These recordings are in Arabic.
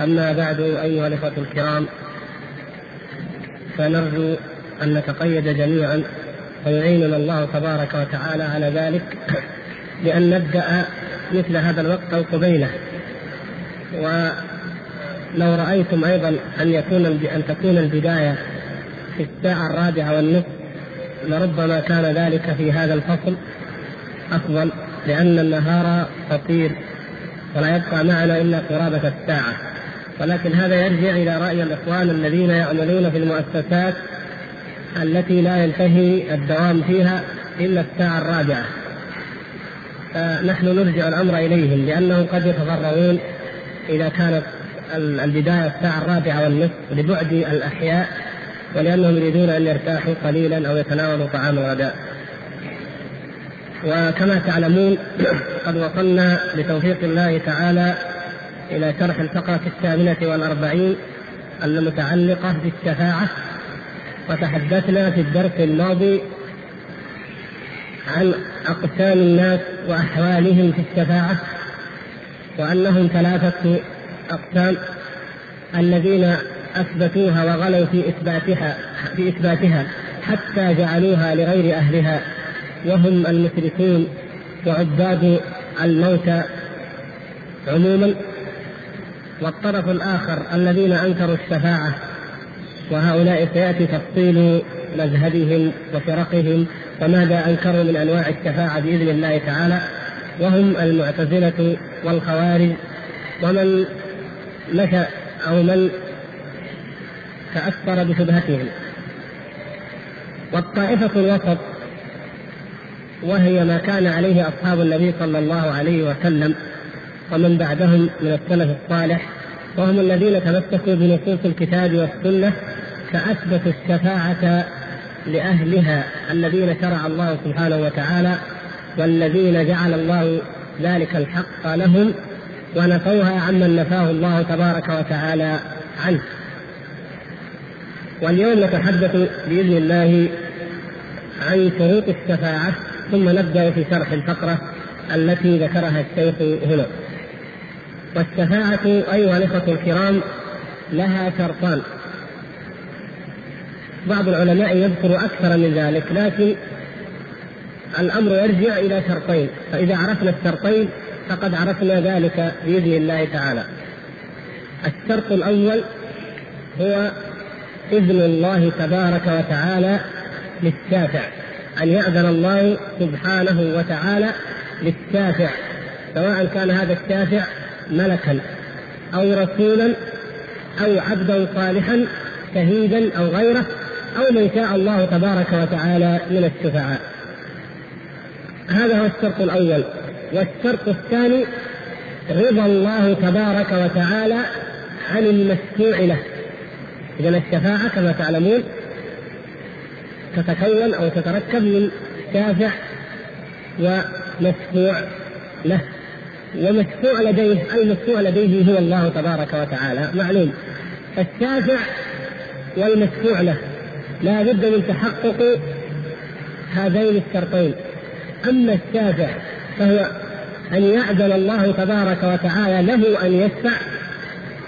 أما بعد أيها الإخوة الكرام فنرجو أن نتقيد جميعا ويعيننا الله تبارك وتعالى على ذلك بأن نبدأ مثل هذا الوقت أو قبيله ولو رأيتم أيضا أن يكون أن تكون البداية في الساعة الرابعة والنصف لربما كان ذلك في هذا الفصل أفضل لأن النهار قصير ولا يبقى معنا إلا قرابة الساعة. ولكن هذا يرجع إلى رأي الإخوان الذين يعملون في المؤسسات التي لا ينتهي الدوام فيها إلا الساعة الرابعة. فنحن نرجع الأمر إليهم لأنهم قد يتضررون إذا كانت البداية الساعة الرابعة والنصف لبعد الأحياء ولأنهم يريدون أن يرتاحوا قليلا أو يتناولوا طعام الغداء. وكما تعلمون قد وصلنا بتوفيق الله تعالى إلى شرح الفقرة الثامنة والأربعين المتعلقة بالشفاعة وتحدثنا في الدرس الماضي عن أقسام الناس وأحوالهم في الشفاعة وأنهم ثلاثة أقسام الذين أثبتوها وغلوا في إثباتها في إثباتها حتى جعلوها لغير أهلها وهم المشركون وعباد الموتى عموما. والطرف الآخر الذين أنكروا الشفاعة وهؤلاء سيأتي تفصيل مذهبهم وفرقهم وماذا أنكروا من أنواع الشفاعة بإذن الله تعالى وهم المعتزلة والخوارج ومن مشى أو من تأثر بشبهتهم. والطائفة الوسط وهي ما كان عليه أصحاب النبي صلى الله عليه وسلم. ومن بعدهم من السلف الصالح وهم الذين تمسكوا بنصوص الكتاب والسنة فأثبتوا الشفاعة لأهلها الذين شرع الله سبحانه وتعالى والذين جعل الله ذلك الحق لهم ونفوها عمن نفاه الله تبارك وتعالى عنه. واليوم نتحدث بإذن الله عن شروط الشفاعة ثم نبدأ في شرح الفقرة التي ذكرها الشيخ هنا. والشفاعة أيها الإخوة الكرام لها شرطان. بعض العلماء يذكر أكثر من ذلك لكن الأمر يرجع إلى شرطين فإذا عرفنا الشرطين فقد عرفنا ذلك بإذن الله تعالى. الشرط الأول هو إذن الله تبارك وتعالى للشافع أن يأذن الله سبحانه وتعالى للشافع سواء كان هذا الشافع ملكا أو رسولا أو عبدا صالحا شهيدا أو غيره أو من شاء الله تبارك وتعالى من الشفعاء. هذا هو الشرط الأول. والشرط الثاني رضا الله تبارك وتعالى عن المشفوع له. إذا الشفاعة كما تعلمون تتكون أو تتركب من شافع ومشفوع له. ومشفوع لديه المشفوع لديه هو الله تبارك وتعالى. معلوم. الشافع والمشفوع له. لا بد من تحقق هذين الشرطين. أما الشافع فهو أن يأذن الله تبارك وتعالى له أن يشفع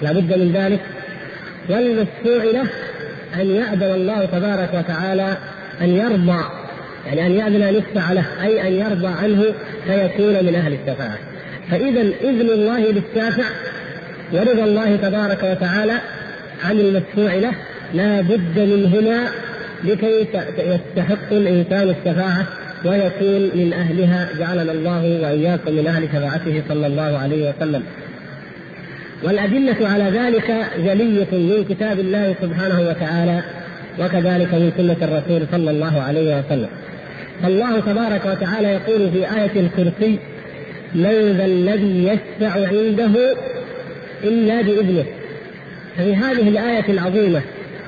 لا بد من ذلك. والمشفوع له أن يأذن الله تبارك وتعالى أن يرضى. يعني أن يأذن أن يشفع له أي أن يرضى عنه فيكون من أهل الشفاعة. فإذا إذن الله للشافع ورضا الله تبارك وتعالى عن المشفوع له لا بد منهما لكي يستحق الإنسان الشفاعة ويكون من أهلها جعلنا الله وإياكم من أهل شفاعته صلى الله عليه وسلم. والأدلة على ذلك جلية من كتاب الله سبحانه وتعالى وكذلك من سنة الرسول صلى الله عليه وسلم. فالله تبارك وتعالى يقول في آية الكرسي من ذا الذي يشفع عنده إلا بإذنه. ففي هذه الآية العظيمة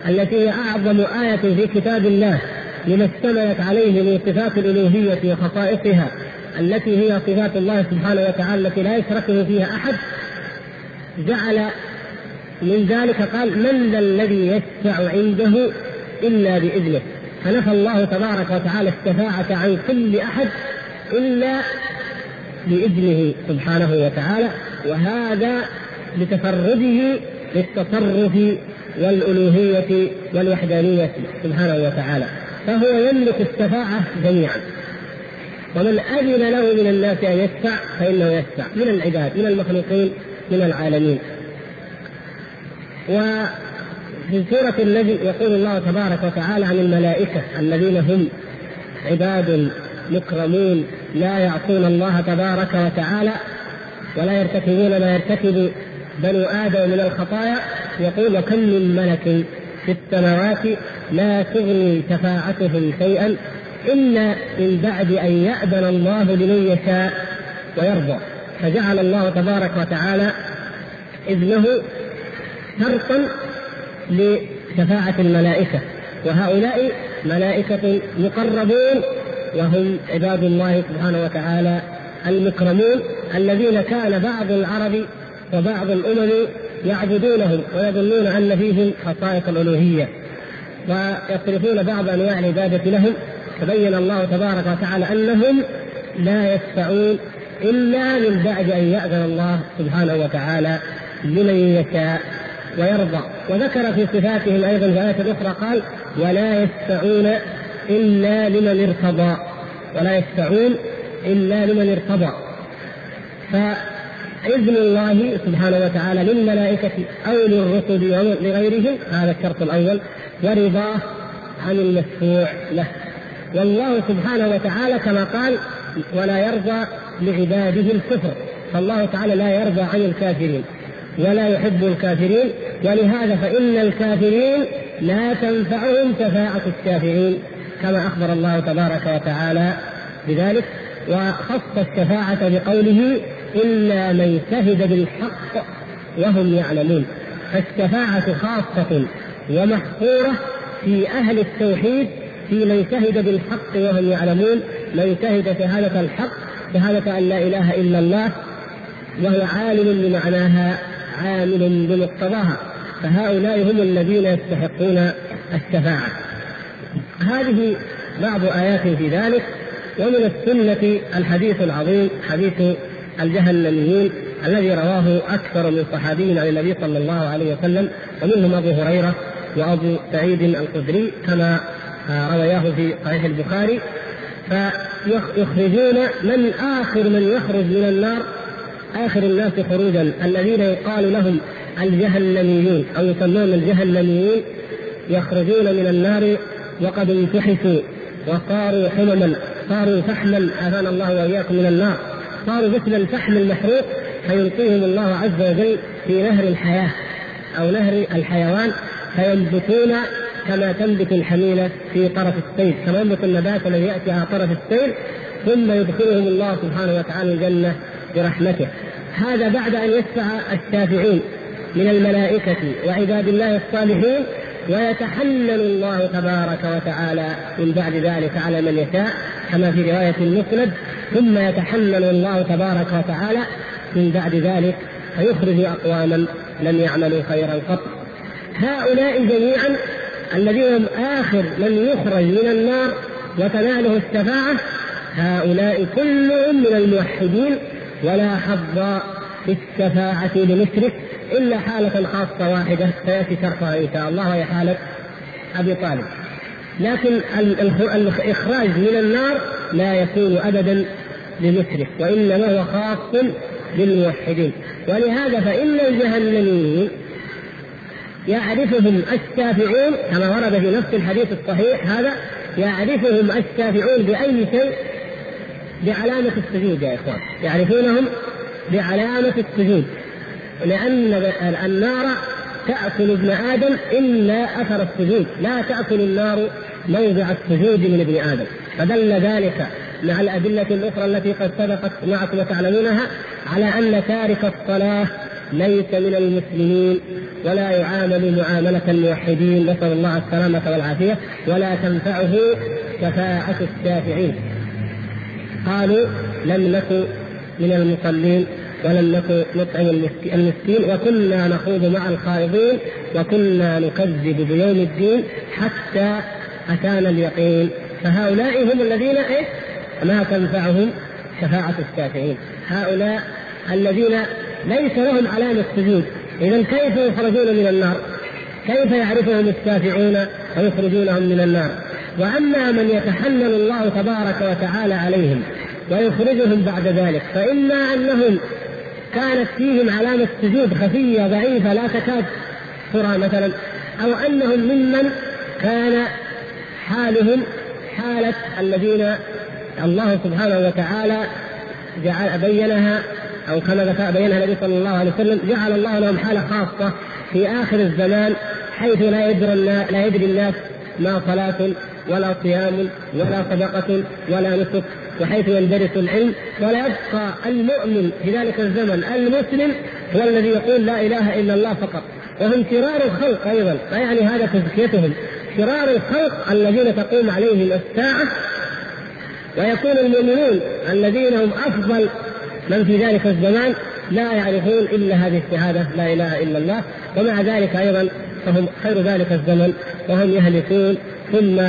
التي هي أعظم آية في كتاب الله لما اشتملت عليه من صفات الألوهية وخصائصها التي هي صفات الله سبحانه وتعالى التي لا يشركه فيها أحد جعل من ذلك قال من ذا الذي يشفع عنده إلا بإذنه؟ فنفى الله تبارك وتعالى الشفاعة عن كل أحد إلا بإذنه سبحانه وتعالى وهذا لتفرده للتصرف والألوهية والوحدانية سبحانه وتعالى. فهو يملك الشفاعة جميعا. ومن أذن له من الناس أن يشفع فإنه يشفع من العباد من المخلوقين من العالمين. وفي سورة النجم يقول الله تبارك وتعالى عن الملائكة الذين هم عباد مكرمون لا يعصون الله تبارك وتعالى ولا يرتكبون ما يرتكب بنو آدم من الخطايا. يقول وكم من ملك في السماوات لا تغني شفاعتهم شيئا إلا من بعد أن يأذن الله لمن يشاء ويرضى. فجعل الله تبارك وتعالى إذنه شرطا لشفاعة الملائكة. وهؤلاء ملائكة مقربون وهم عباد الله سبحانه وتعالى المكرمون الذين كان بعض العرب وبعض الأمم يعبدونهم ويظنون أن فيهم خصائص الألوهية ويصرفون بعض أنواع العبادة لهم فبين الله تبارك وتعالى أنهم لا يشفعون إلا من بعد أن يأذن الله سبحانه وتعالى لمن يشاء ويرضى. وذكر في صفاتهم أيضا في آية أخرى قال ولا يشفعون إلا لمن ارتضى. ولا يشفعون إلا لمن ارتضى. فإذن الله سبحانه وتعالى للملائكة أو للرسل أو لغيرهم هذا الشرط الأول ورضاه عن المشفوع له. والله سبحانه وتعالى كما قال ولا يرضى لعباده الكفر فالله تعالى لا يرضى عن الكافرين ولا يحب الكافرين ولهذا فإن الكافرين لا تنفعهم شفاعة الشافعين. كما أخبر الله تبارك وتعالى بذلك وخص الشفاعة بقوله إلا من شهد بالحق وهم يعلمون. فالشفاعة خاصة ومحصورة في أهل التوحيد في من شهد بالحق وهم يعلمون من شهد شهادة الحق شهادة أن لا إله إلا الله وهو عالم بمعناها عامل بمقتضاها. فهؤلاء هم الذين يستحقون الشفاعة. هذه بعض آيات في ذلك ومن السنة الحديث العظيم حديث الجهنميين الذي رواه أكثر من صحابي عن النبي صلى الله عليه وسلم ومنهم أبو هريرة وأبو سعيد الخدري كما روياه في صحيح البخاري. فيخرجون من آخر من يخرج من النار آخر الناس خروجا. الذين يقال لهم الجهنميون أو يسمون الجهنميين يخرجون من النار وقد انتحسوا وصاروا حمما صاروا فحما عافانا الله وإياكم من النار. صاروا مثل الفحم المحروق فيلقيهم الله عز وجل في نهر الحياة أو نهر الحيوان فينبتون كما تنبت الحميله في طرف السيل. كما ينبت النبات الذي يأتي على طرف السيل ثم يدخلهم الله سبحانه وتعالى الجنة برحمته. هذا بعد أن يشفع الشافعين من الملائكة وعباد الله الصالحين ويتحلل الله تبارك وتعالى من بعد ذلك على من يشاء كما في رواية المسند ثم يتحلل الله تبارك وتعالى من بعد ذلك فيخرج أقواما لم يعملوا خيرا قط. هؤلاء جميعا الذين هم آخر من يخرج من النار وتناله الشفاعة هؤلاء كلهم من الموحدين ولا حظ في الشفاعة لمشرك إلا حالة خاصة واحدة سيأتي شرحها إن شاء الله وهي حالة أبي طالب. لكن الإخراج من النار لا يكون أبدا للمشرك وإنما هو خاص بالموحدين. ولهذا فإن الجهنميين يعرفهم الشافعون كما ورد في نفس الحديث الصحيح هذا يعرفهم الشافعون بأي شيء؟ بعلامة السجود يا إخوان. يعرفونهم بعلامة السجود. لأن النار تأكل ابن آدم إلا أثر السجود. لا تأكل النار موضع السجود من ابن آدم. فدل ذلك مع الأدلة الأخرى التي قد سبقت معكم وتعلمونها على أن تارك الصلاة ليس من المسلمين ولا يعامل معاملة الموحدين. نسأل الله السلامة والعافية. ولا تنفعه شفاعة الشافعين. قالوا لم نكن من المصلين. ولم نكن نطعم المسكين وكنا نخوض مع الخائضين وكنا نكذب بيوم الدين حتى أتانا اليقين فهؤلاء هم الذين إيه؟ ما تنفعهم شفاعة الشافعين هؤلاء الذين ليس لهم علامة سجود إذا كيف يخرجون من النار؟ كيف يعرفهم الشافعون ويخرجونهم من النار؟ وأما من يتحنن الله تبارك وتعالى عليهم ويخرجهم بعد ذلك فإما أنهم كانت فيهم علامة سجود خفية ضعيفة لا تكاد ترى مثلا أو أنهم ممن كان حالهم حالة الذين الله سبحانه وتعالى جعل بينها أو كما بينها النبي صلى الله عليه وسلم جعل الله لهم حالة خاصة في آخر الزمان حيث لا يدري لا يدري الناس ما صلاة ولا صيام ولا صدقة ولا نسك. وحيث يندرس العلم ولا يبقى المؤمن في ذلك الزمن المسلم هو الذي يقول لا إله إلا الله فقط. وهم شرار الخلق أيضا لا يعني هذا تزكيتهم. شرار الخلق الذين تقوم عليهم الساعة ويكون المؤمنون الذين هم أفضل من في ذلك الزمان لا يعرفون إلا هذه الشهادة لا إله إلا الله. ومع ذلك أيضا فهم خير ذلك الزمن وهم يهلكون ثم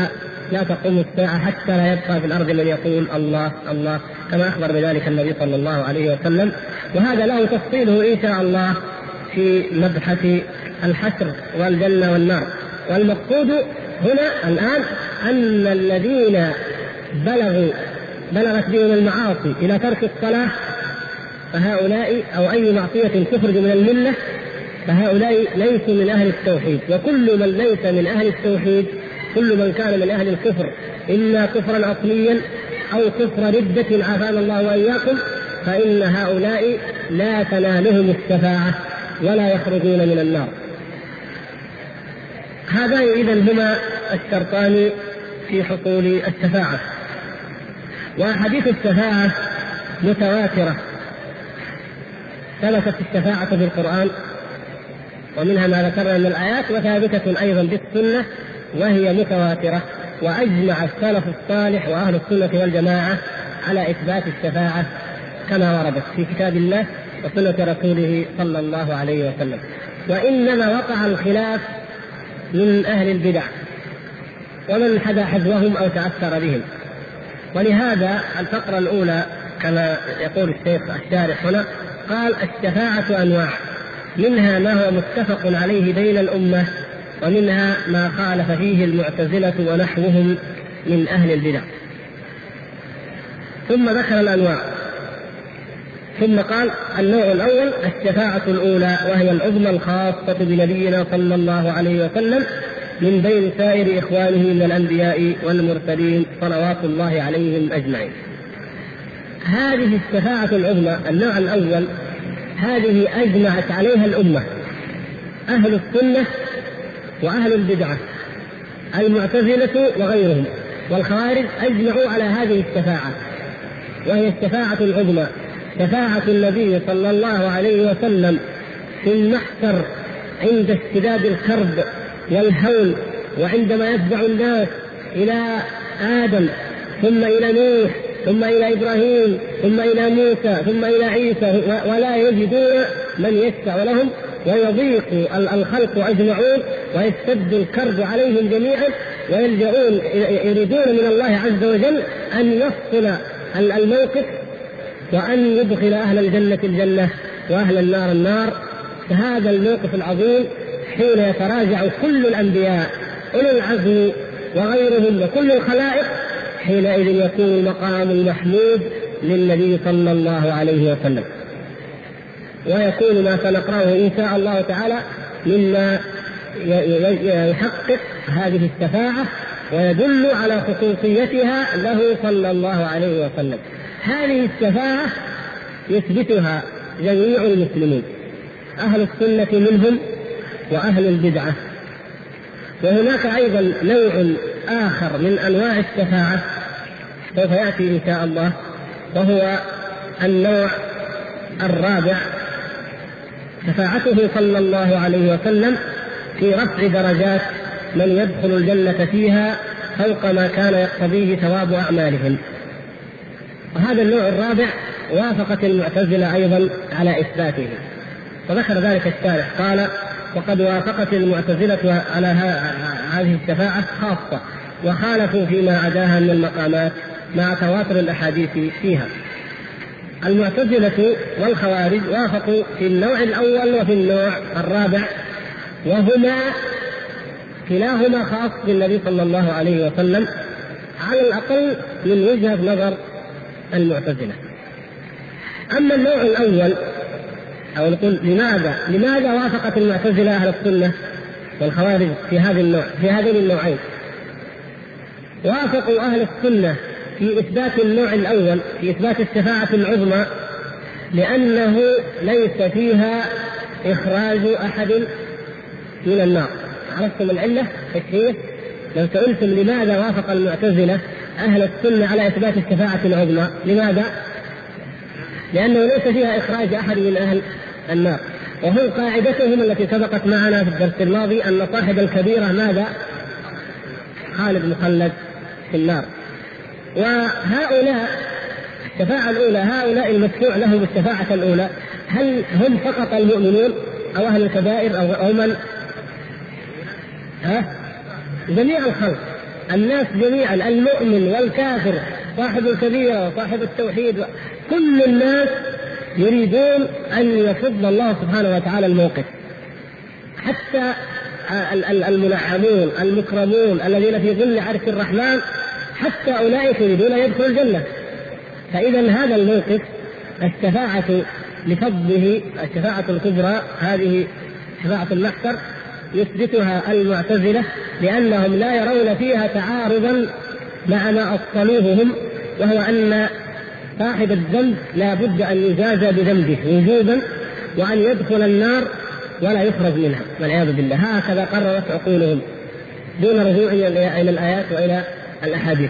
لا تقوم الساعة حتى لا يبقى في الأرض من يقول الله الله كما أخبر بذلك النبي صلى الله عليه وسلم. وهذا له تفصيله إن شاء الله في مبحث الحشر والجنة والنار. والمقصود هنا الآن أن الذين بلغوا بلغت بهم المعاصي إلى ترك الصلاة فهؤلاء أو أي معصية تخرج من الملة فهؤلاء ليسوا من أهل التوحيد. وكل من ليس من أهل التوحيد كل من كان من أهل الكفر إما كفرا أصليا أو كفر ردة عافانا الله وإياكم فإن هؤلاء لا تنالهم الشفاعة ولا يخرجون من النار. هذان إذا هما الشرطان في حصول الشفاعة. وأحاديث الشفاعة متواترة. ثبتت الشفاعة في القرآن ومنها ما ذكرنا من الآيات وثابتة أيضا بالسنة وهي متواترة وأجمع السلف الصالح وأهل السنة والجماعة على إثبات الشفاعة كما وردت في كتاب الله وسنة رسوله صلى الله عليه وسلم. وإنما وقع الخلاف من أهل البدع ومن حدا حذوهم أو تأثر بهم. ولهذا الفقرة الأولى كما يقول الشيخ الشارح هنا قال الشفاعة أنواع منها ما هو متفق عليه بين الأمة ومنها ما خالف فيه المعتزلة ونحوهم من أهل البدع. ثم ذكر الأنواع. ثم قال النوع الأول الشفاعة الأولى وهي العظمى الخاصة بنبينا صلى الله عليه وسلم من بين سائر إخوانه من الأنبياء والمرسلين صلوات الله عليهم أجمعين. هذه الشفاعة العظمى النوع الأول هذه أجمعت عليها الأمة. أهل السنة وأهل البدعة المعتزلة وغيرهم والخوارج أجمعوا على هذه الشفاعة وهي الشفاعة العظمى شفاعة النبي صلى الله عليه وسلم في المحشر عند اشتداد الكرب والهول وعندما يتبع الناس إلى آدم ثم إلى نوح ثم إلى إبراهيم ثم إلى موسى ثم إلى عيسى ولا يجدون من يشفع لهم ويضيق الخلق أجمعون ويشتد الكرب عليهم جميعا ويلجؤون يريدون من الله عز وجل أن يفصل الموقف وأن يدخل أهل الجنة الجنة وأهل النار النار. فهذا الموقف العظيم حين يتراجع كل الأنبياء أولي العزم وغيرهم وكل الخلائق حينئذ يكون المقام المحمود للنبي صلى الله عليه وسلم. ويكون ما سنقرأه إن شاء الله تعالى مما يحقق هذه الشفاعة ويدل على خصوصيتها له صلى الله عليه وسلم. هذه الشفاعة يثبتها جميع المسلمين أهل السنة منهم وأهل البدعة. وهناك أيضا نوع آخر من أنواع الشفاعة سوف يأتي إن شاء الله وهو النوع الرابع شفاعته صلى الله عليه وسلم في رفع درجات من يدخل الجنة فيها فوق ما كان يقتضيه ثواب أعمالهم. وهذا النوع الرابع وافقت المعتزلة أيضا على إثباته. وذكر ذلك الشارح قال وقد وافقت المعتزلة على هذه الشفاعة خاصة وخالفوا فيما عداها من المقامات مع تواتر الأحاديث فيها. المعتزلة والخوارج وافقوا في النوع الأول وفي النوع الرابع وهما كلاهما خاص بالنبي صلى الله عليه وسلم على الأقل من وجهة نظر المعتزلة. أما النوع الأول أو نقول لماذا لماذا وافقت المعتزلة أهل السنة والخوارج في هذا النوع في هذين النوعين؟ وافقوا أهل السنة في إثبات النوع الأول في إثبات الشفاعة العظمى لأنه ليس فيها إخراج أحد من النار. عرفتم العلة التشريع؟ لو سئلتم لماذا وافق المعتزلة أهل السنة على إثبات الشفاعة العظمى؟ لماذا؟ لأنه ليس فيها إخراج أحد من أهل النار. وهو قاعدتهم التي سبقت معنا في الدرس الماضي أن صاحب الكبيرة ماذا؟ خالد مخلد في النار. وهؤلاء الشفاعة الأولى هؤلاء المشفوع لهم الشفاعة الأولى هل هم فقط المؤمنون أو أهل الكبائر أو أو من؟ ها؟ جميع الخلق الناس جميعا المؤمن والكافر صاحب الكبيرة وصاحب التوحيد كل الناس يريدون أن يفض الله سبحانه وتعالى الموقف حتى المنعمون المكرمون الذين في ظل عرش الرحمن حتى أولئك يريدون أن يدخلوا الجنة. فإذا هذا الموقف الشفاعة لفضله الشفاعة الكبرى هذه شفاعة المحشر يثبتها المعتزلة لأنهم لا يرون فيها تعارضا مع ما أصلوه هم وهو أن صاحب الذنب لا بد أن يجازى بذنبه وجوبا وأن يدخل النار ولا يخرج منها والعياذ بالله. هكذا قررت عقولهم دون رجوع إلى الآيات وإلى الأحاديث.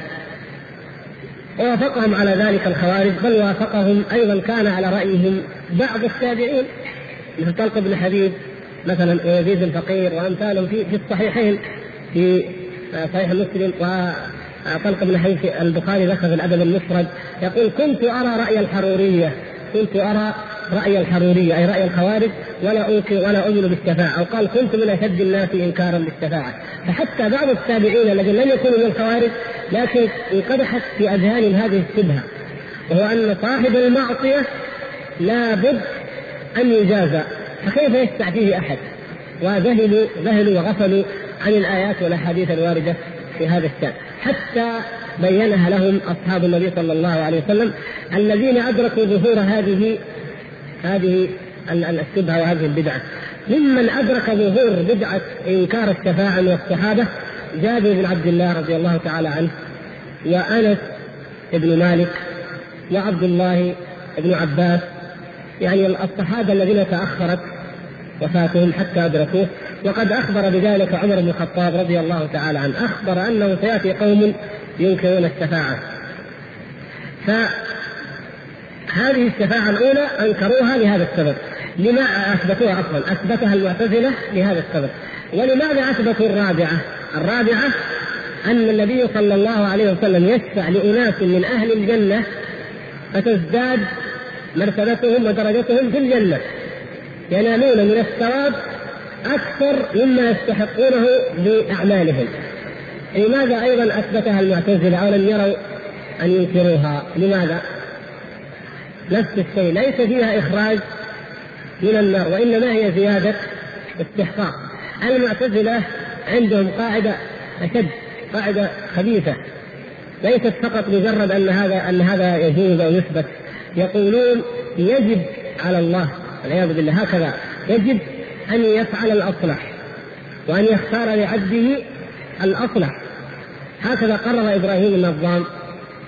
ووافقهم على ذلك الخوارج بل وافقهم أيضا كان على رأيهم بعض التابعين مثل طلق بن حبيب مثلا ويزيد الفقير وأمثالهم في في الصحيحين في صحيح مسلم وطلق بن حبيب البخاري ذكر في الأدب المفرد يقول كنت أرى رأي الحرورية كنت أرى رأي الحرورية أي رأي الخوارج ولا انكر ولا اؤمن بالشفاعة أو قال كنت من أشد الناس إنكارا بالشفاعة. فحتى بعض التابعين الذين لم يكونوا من الخوارج لكن انقدحت في اذهانهم هذه الشبهة وهو أن صاحب المعصية لابد أن يجازى. فكيف يشفع فيه أحد؟ وذهلوا ذهلوا وغفلوا عن الآيات والأحاديث الواردة في هذا الشأن. حتى بينها لهم أصحاب النبي صلى الله عليه وسلم الذين أدركوا ظهور هذه هذه الشبهه وهذه البدعة. ممن أدرك ظهور بدعة إنكار الشفاعة من الصحابة جابر بن عبد الله رضي الله تعالى عنه وأنس بن مالك وعبد الله بن عباس. يعني الصحابة الذين تأخرت وفاتهم حتى أدركوه وقد أخبر بذلك عمر بن الخطاب رضي الله تعالى عنه. أخبر أنه سيأتي قوم ينكرون الشفاعة. فهذه الشفاعة الأولى أنكروها لهذا السبب. لما أثبتوها أصلا؟ أثبتها المعتزلة لهذا السبب. ولماذا أثبتوا الرابعة؟ الرابعة أن النبي صلى الله عليه وسلم يشفع لأناس من أهل الجنة فتزداد مرتبتهم ودرجتهم في الجنة. ينالون من الثواب أكثر مما يستحقونه بأعمالهم لماذا أيضا أثبتها المعتزلة؟ أو لم يروا أن ينكروها. لماذا؟ نفس الشيء ليس فيها إخراج من النار وإنما هي زيادة استحقاق. المعتزلة عندهم قاعدة أشد قاعدة خبيثة. ليست فقط مجرد أن هذا أن هذا يجوز أو يثبت. يقولون يجب على الله والعياذ بالله هكذا. يجب أن يفعل الأصلح وأن يختار لعبده الأصلح. هكذا قرر إبراهيم النظام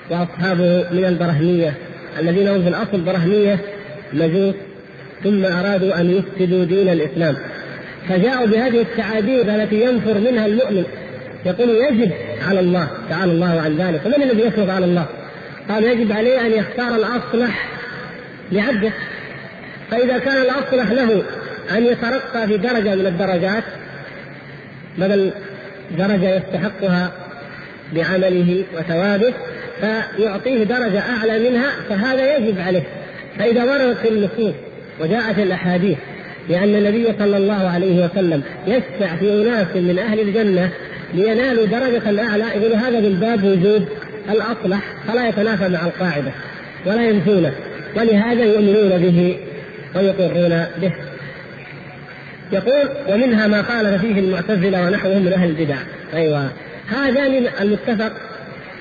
وأصحابه من البرهمية الذين هم في الأصل برهمية مجوس ثم أرادوا أن يفسدوا دين الإسلام. فجاءوا بهذه التعابير التي ينفر منها المؤمن. يقول يجب على الله تعالى الله عن ذلك. ومن الذي يفرض على الله؟ قال يجب عليه أن يختار الأصلح لعبده. فإذا كان الأصلح له أن يترقى في درجة من الدرجات بدل درجة يستحقها بعمله وثوابه فيعطيه درجة أعلى منها فهذا يجب عليه. فإذا وردت النصوص وجاءت الأحاديث لأن النبي صلى الله عليه وسلم يشفع في أناس من أهل الجنة لينالوا درجة أعلى يقول هذا من باب وجود الأصلح فلا يتنافى مع القاعدة ولا ينفونه ولهذا يؤمنون به ويقرون به. يقول ومنها ما خالف فيه المعتزلة ونحوهم من أهل البدع. أيوة. هذان المتفق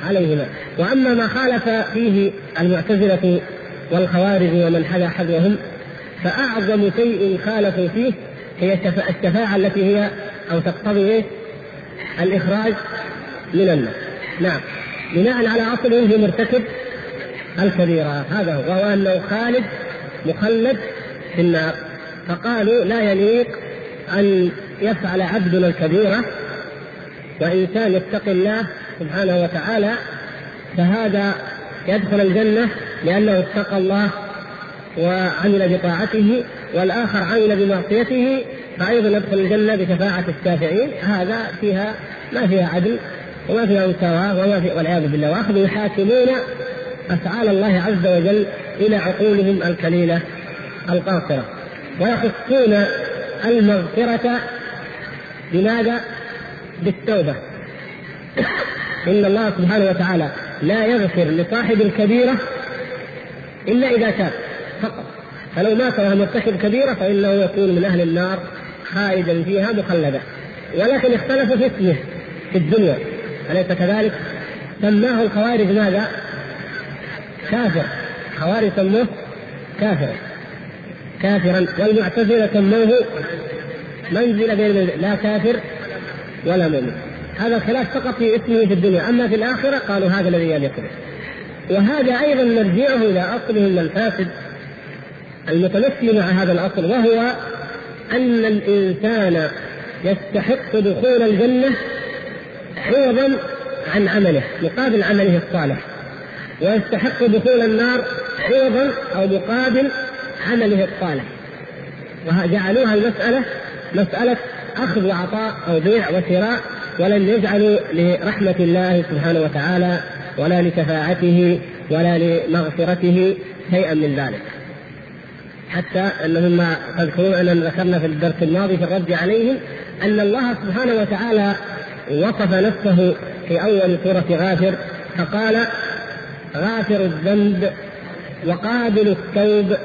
عليهما وأما ما خالف فيه المعتزلة والخوارج ومن حذا حذوهم فأعظم شيء خالفوا فيه هي الشفاعة التي هي أو تقتضي إيه؟ الإخراج من النار. نعم. بناء على أصل في مرتكب الكبيرة هذا هو. وهو أنه خالد مخلد في النار. فقالوا لا يليق أن يفعل عبدنا الكبيرة وإنسان يتقي الله سبحانه وتعالى فهذا يدخل الجنة لأنه اتقى الله وعمل بطاعته والآخر عمل بمعصيته فأيضا يدخل الجنة بشفاعة الشافعين هذا فيها ما فيها عدل وما فيها مساواة وما في والعياذ بالله. وأخذوا يحاكمون أفعال الله عز وجل إلى عقولهم الكليلة القاصرة. ويخصون المغفرة بماذا؟ بالتوبة. إن الله سبحانه وتعالى لا يغفر لصاحب الكبيرة إلا إذا تاب فقط. فلو مات وهو مرتكب كبيرة فإنه يكون من أهل النار خالدا فيها مخلدا. ولكن اختلفوا في اسمه في الدنيا. أليس كذلك؟ سماه الخوارج ماذا؟ كافر. خوارج سموه كافرا كافرا. والمعتزلة سموه منزل بين لا كافر ولا مؤمن. هذا الخلاف فقط في اسمه في الدنيا. أما في الآخرة قالوا هذا الذي يليق به. وهذا أيضا نرجعه إلى اصله الفاسد المتمثل مع هذا الأصل وهو أن الإنسان يستحق دخول الجنة عوضا عن عمله مقابل عمله الصالح. ويستحق دخول النار عوضا أو مقابل عمله الصالح. وجعلوها المسألة مسألة أخذ وعطاء أو بيع وشراء. ولم يجعلوا لرحمة الله سبحانه وتعالى ولا لشفاعته ولا لمغفرته شيئا من ذلك. حتى أنهم ما تذكرون أن ذكرنا في الدرس الماضي في الرد عليهم أن الله سبحانه وتعالى وصف نفسه في أول سورة غافر فقال غافر الذنب وقابل التوب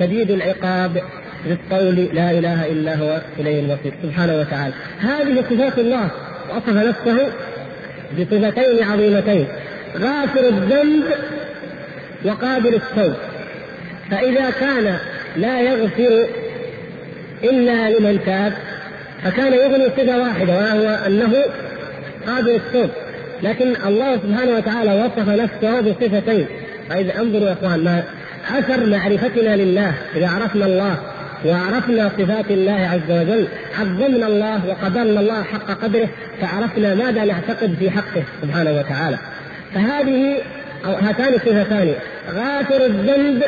شديد العقاب بالقول لا إله إلا هو إليه المصير. سبحانه وتعالى. هذه صفات الله. وصف نفسه بصفتين عظيمتين غافر الذنب وقابل التوب فإذا كان لا يغفر إلا لمن تاب فكان يغني صفة واحدة وهو أنه قابل التوب لكن الله سبحانه وتعالى وصف نفسه بصفتين. فإذا انظروا يا إخوان أثر معرفتنا لله إذا عرفنا الله وعرفنا صفات الله عز وجل عظمنا الله وقدرنا الله حق قدره فعرفنا ماذا نعتقد في حقه سبحانه وتعالى. فهذه أو هاتان صفتان غافر الذنب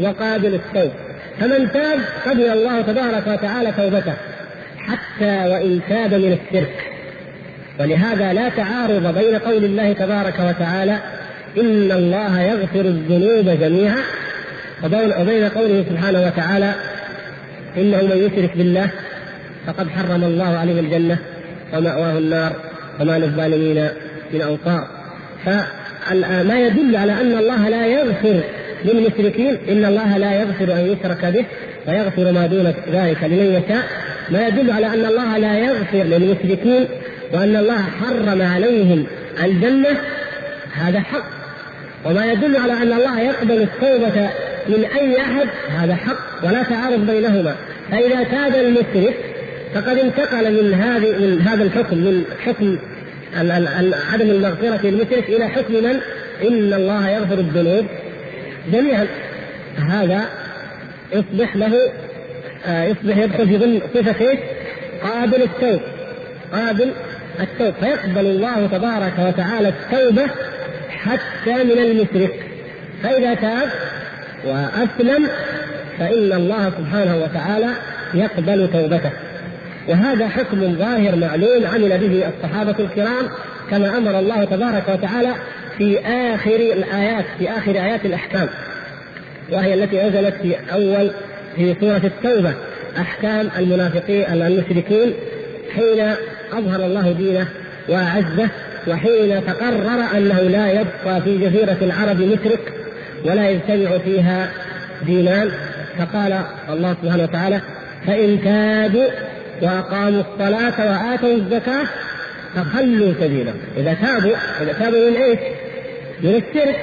وقابل التوب. فمن تاب قبل الله تبارك وتعالى توبته حتى وإن تاب من الشرك. ولهذا لا تعارض بين قول الله تبارك وتعالى إن الله يغفر الذنوب جميعا وبين قوله سبحانه وتعالى إنه من يشرك بالله فقد حرم الله عليه الجنة ومأواه النار وما للظالمين من أنصار. فما يدل على أن الله لا يغفر للمشركين إن الله لا يغفر أن يشرك به ويغفر ما دون ذلك لمن يشاء. ما يدل على أن الله لا يغفر للمشركين وأن الله حرم عليهم الجنة هذا حق. وما يدل على أن الله يقبل التوبة من أي أحد هذا حق. ولا تعارض بينهما. فإذا تاب المشرك فقد انتقل من هذه من هذا الحكم من حكم عدم المغفرة للمشرك إلى حكم من؟ إن الله يغفر الذنوب جميعا هذا يصبح له آه، يصبح يدخل في ضمن صفة إيش؟ قابل التوب قابل التوب فيقبل الله تبارك وتعالى التوبة حتى من المشرك فإذا تاب وأسلم فإن الله سبحانه وتعالى يقبل توبته. وهذا حكم ظاهر معلوم عمل به الصحابة الكرام كما أمر الله تبارك وتعالى في آخر الآيات في آخر آيات الأحكام. وهي التي نزلت في أول في سورة التوبة أحكام المنافقين المشركين حين أظهر الله دينه وأعزه وحين تقرر أنه لا يبقى في جزيرة العرب مشرك ولا يجتمع فيها دينان. فقال الله سبحانه وتعالى فإن تابوا وأقاموا الصلاة وآتوا الزكاة فخلوا سبيلهم إذا تابوا إذا تابوا من إيش؟ من الشرك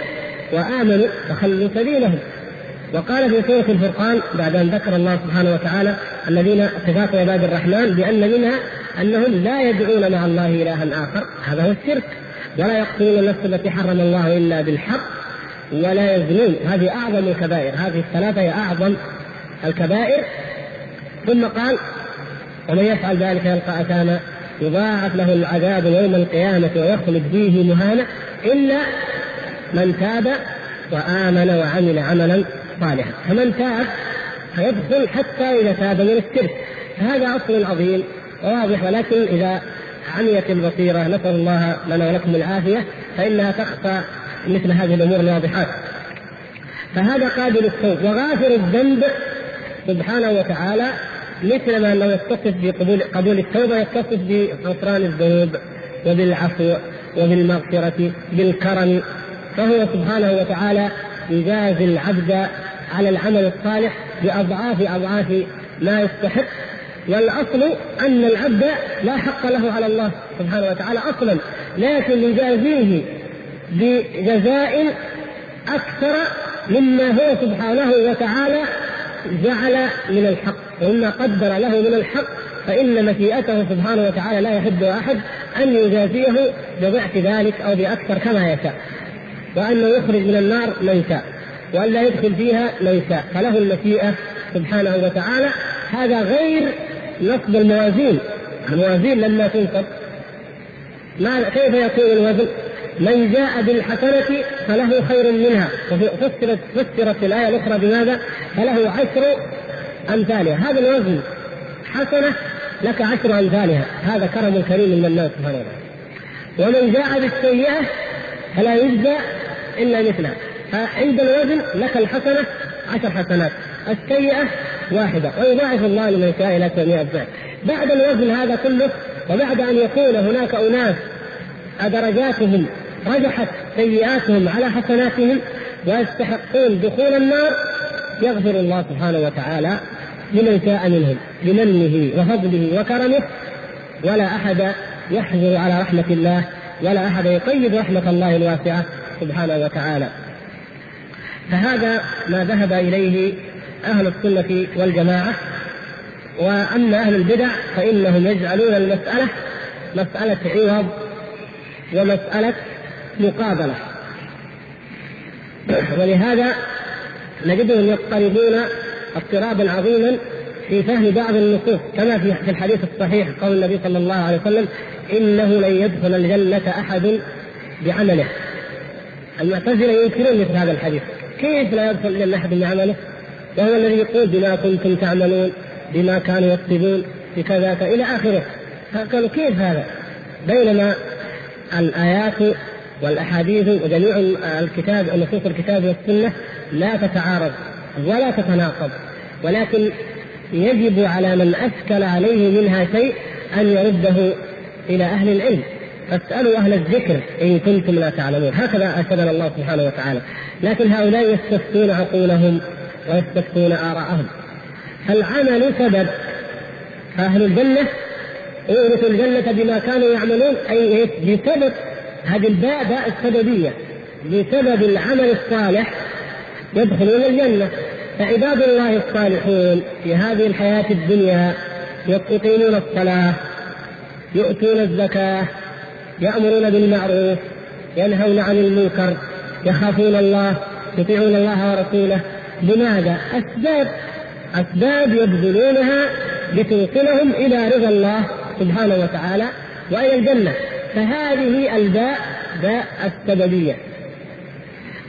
وآمنوا فخلوا سبيلهم. وقال في سورة الفرقان بعد أن ذكر الله سبحانه وتعالى الذين صفات عباد الرحمن بأن منها أنهم لا يدعون مع الله إلها آخر. هذا هو الشرك. ولا يقتلون النفس التي حرم الله إلا بالحق. ولا يزنون. هذه أعظم الكبائر. هذه الثلاثة هي أعظم الكبائر. ثم قال ومن يفعل ذلك يلقى أثاما يضاعف له العذاب يوم القيامة ويخلد فيه مهانا إلا من تاب وآمن وعمل عملا صالحا. فمن تاب فيدخل حتى إذا تاب من الشرك. فهذا أصل عظيم وواضح. ولكن إذا عميت البصيرة نسأل الله لنا ولكم العافية فإنها تخفى مثل هذه الأمور الواضحات فهذا قابل التوب وغافر الذنب سبحانه وتعالى مثل ما أنه يتصف بقبول قبول التوبة يتصف بغفران الذنوب وبالعفو وبالمغفرة بالكرم. فهو سبحانه وتعالى يجازي العبد على العمل الصالح باضعاف أضعاف ما يستحق. والأصل أن العبد لا حق له على الله سبحانه وتعالى أصلا لكن يجازيه بجزاء أكثر مما هو سبحانه وتعالى جعل من الحق. ومما قدر له من الحق فإن مشيئته سبحانه وتعالى لا يحب أحد أن يجازيه بضعف ذلك أو بأكثر كما يشاء. وأنه يخرج من النار من شاء وأن لا يدخل فيها من شاء. فله المشيئة سبحانه وتعالى. هذا غير نصب الموازين. الموازين لما تنصب. ما كيف يكون الوزن؟ من جاء بالحسنة فله خير منها. فسرت فسرت الآية الأخرى بماذا؟ فله عشر أمثالها. هذا الوزن حسنة لك عشر أمثالها. هذا كرم كريم من الله سبحانه وتعالى. ومن جاء بالسيئة فلا يجزى إلا مثلها. فعند الوزن لك الحسنة عشر حسنات. السيئة واحدة. ويضاعف الله لمن شاء إلى 700 ضعف بعد الوزن هذا كله وبعد أن يكون هناك أناس درجاتهم رجحت سيئاتهم على حسناتهم ويستحقون دخول النار يغفر الله سبحانه وتعالى لمن شاء منهم بمنه وفضله وكرمه. ولا أحد يحجر على رحمة الله ولا أحد يقيد رحمة الله الواسعة سبحانه وتعالى. فهذا ما ذهب إليه أهل السنة والجماعة. وأما أهل البدع فإنهم يجعلون المسألة مسألة عوض ومسألة مقابلة. ولهذا نجدهم يضطربون اضطرابا عظيما في فهم بعض النصوص كما في الحديث الصحيح قول النبي صلى الله عليه وسلم إنه لن يدخل الجنة أحد بعمله. المعتزلة ينكرون مثل هذا الحديث. كيف لا يدخل الجنة أحد بعمله؟ وهو الذي يقول بما كنتم تعملون بما كانوا يكسبون بكذا إلى آخره. فقالوا كيف هذا؟ بينما الآيات والأحاديث وجميع الكتاب نصوص الكتاب والسنة لا تتعارض ولا تتناقض ولكن يجب على من أشكل عليه منها شيء أن يرده إلى أهل العلم. فاسألوا أهل الذكر إن كنتم لا تعلمون. هكذا ارشدنا الله سبحانه وتعالى. لكن هؤلاء يستفتون عقولهم ويستفتون آراءهم. فالعمل سبب. فأهل الجنة أورثوا الجنة بما كانوا يعملون أي بسبب هذه الباء باء السببية بسبب العمل الصالح يدخلون الجنة. فعباد الله الصالحون في هذه الحياة الدنيا يقيمون الصلاة يؤتون الزكاة يأمرون بالمعروف ينهون عن المنكر يخافون الله يطيعون الله ورسوله. لماذا؟ أسباب أسباب يبذلونها لتوصلهم إلى رضا الله سبحانه وتعالى وإلى الجنة. فهذه الباء باء السببية.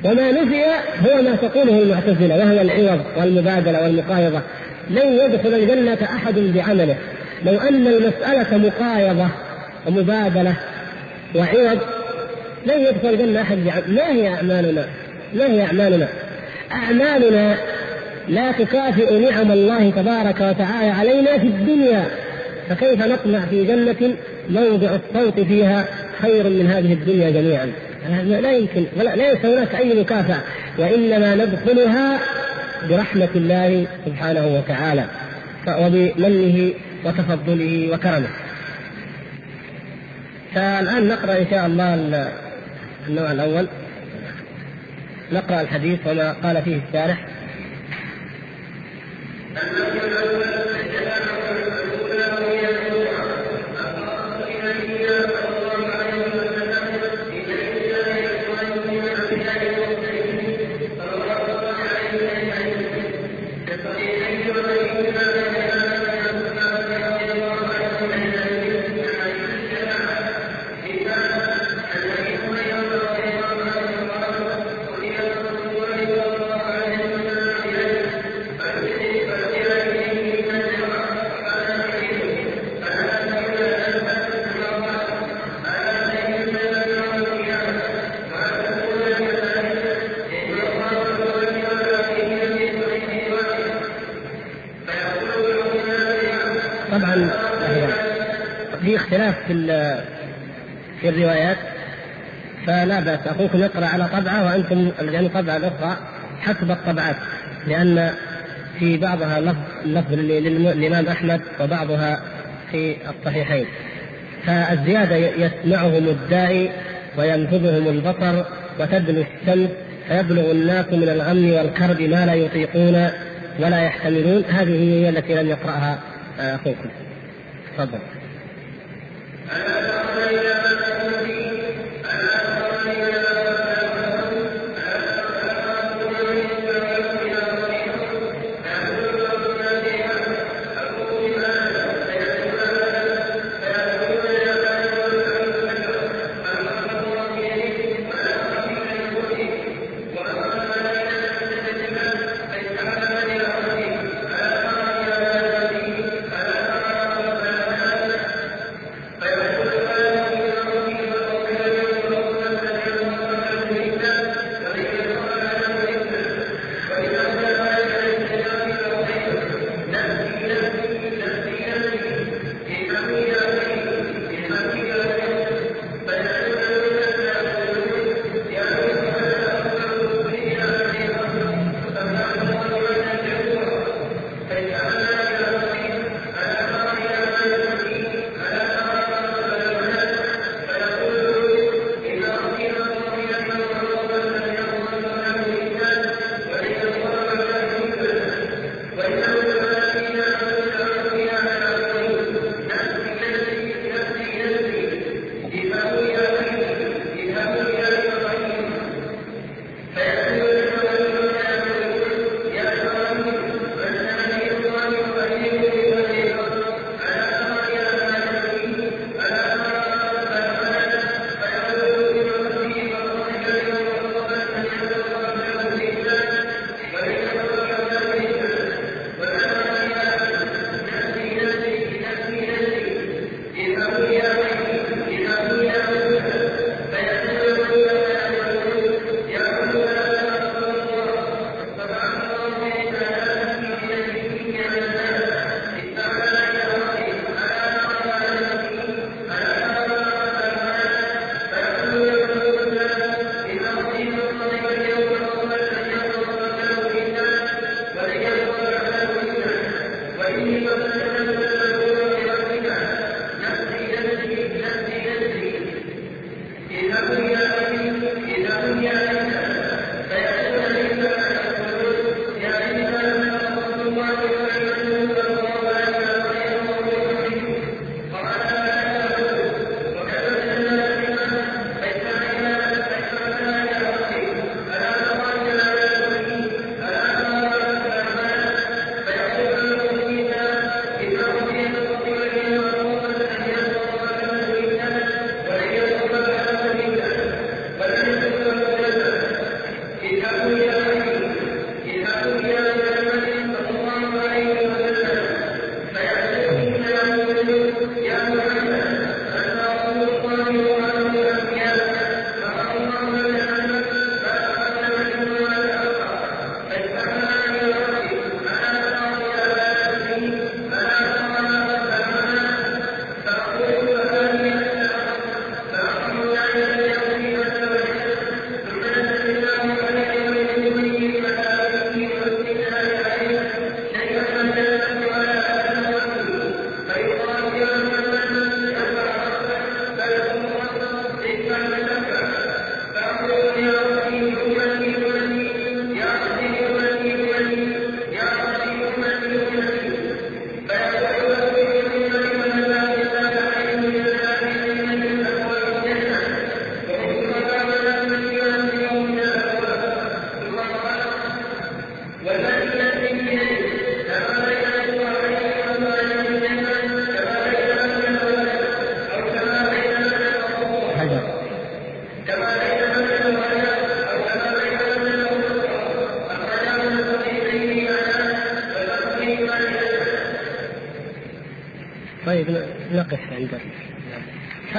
وما نفي هو ما تقوله المعتزلة وهو العوض والمبادلة والمقايضة. لن يدخل الجنة أحد بعمله. لو أن المسألة مقايضة ومبادلة وعوض لن يدخل الجنة أحد بعمله. ما هي أعمالنا؟ ما هي أعمالنا؟ أعمالنا لا تكافئ نعم الله تبارك وتعالى علينا في الدنيا. فكيف نطمع في جنة موضع الصوت فيها خير من هذه الدنيا جميعا؟ لا يمكن ليس هناك أي مكافأة وإنما ندخلها برحمة الله سبحانه وتعالى وبمنه وتفضله وكرمه. فالآن نقرأ إن شاء الله النوع الأول. نقرأ الحديث وما قال فيه الشارح. في في الروايات فلا بأس. أخوكم يقرأ على طبعة وأنتم لأن طبعة الأخرى حسب الطبعات لأن في بعضها لفظ لفظ للإمام أحمد وبعضها في الصحيحين. فالزيادة يسمعهم الداعي وينفذهم البصر وتدنو الشمس فيبلغ الناس من الغم والكرب ما لا يطيقون ولا يحتملون. هذه هي التي لم يقرأها أخوكم. تفضل. Amen.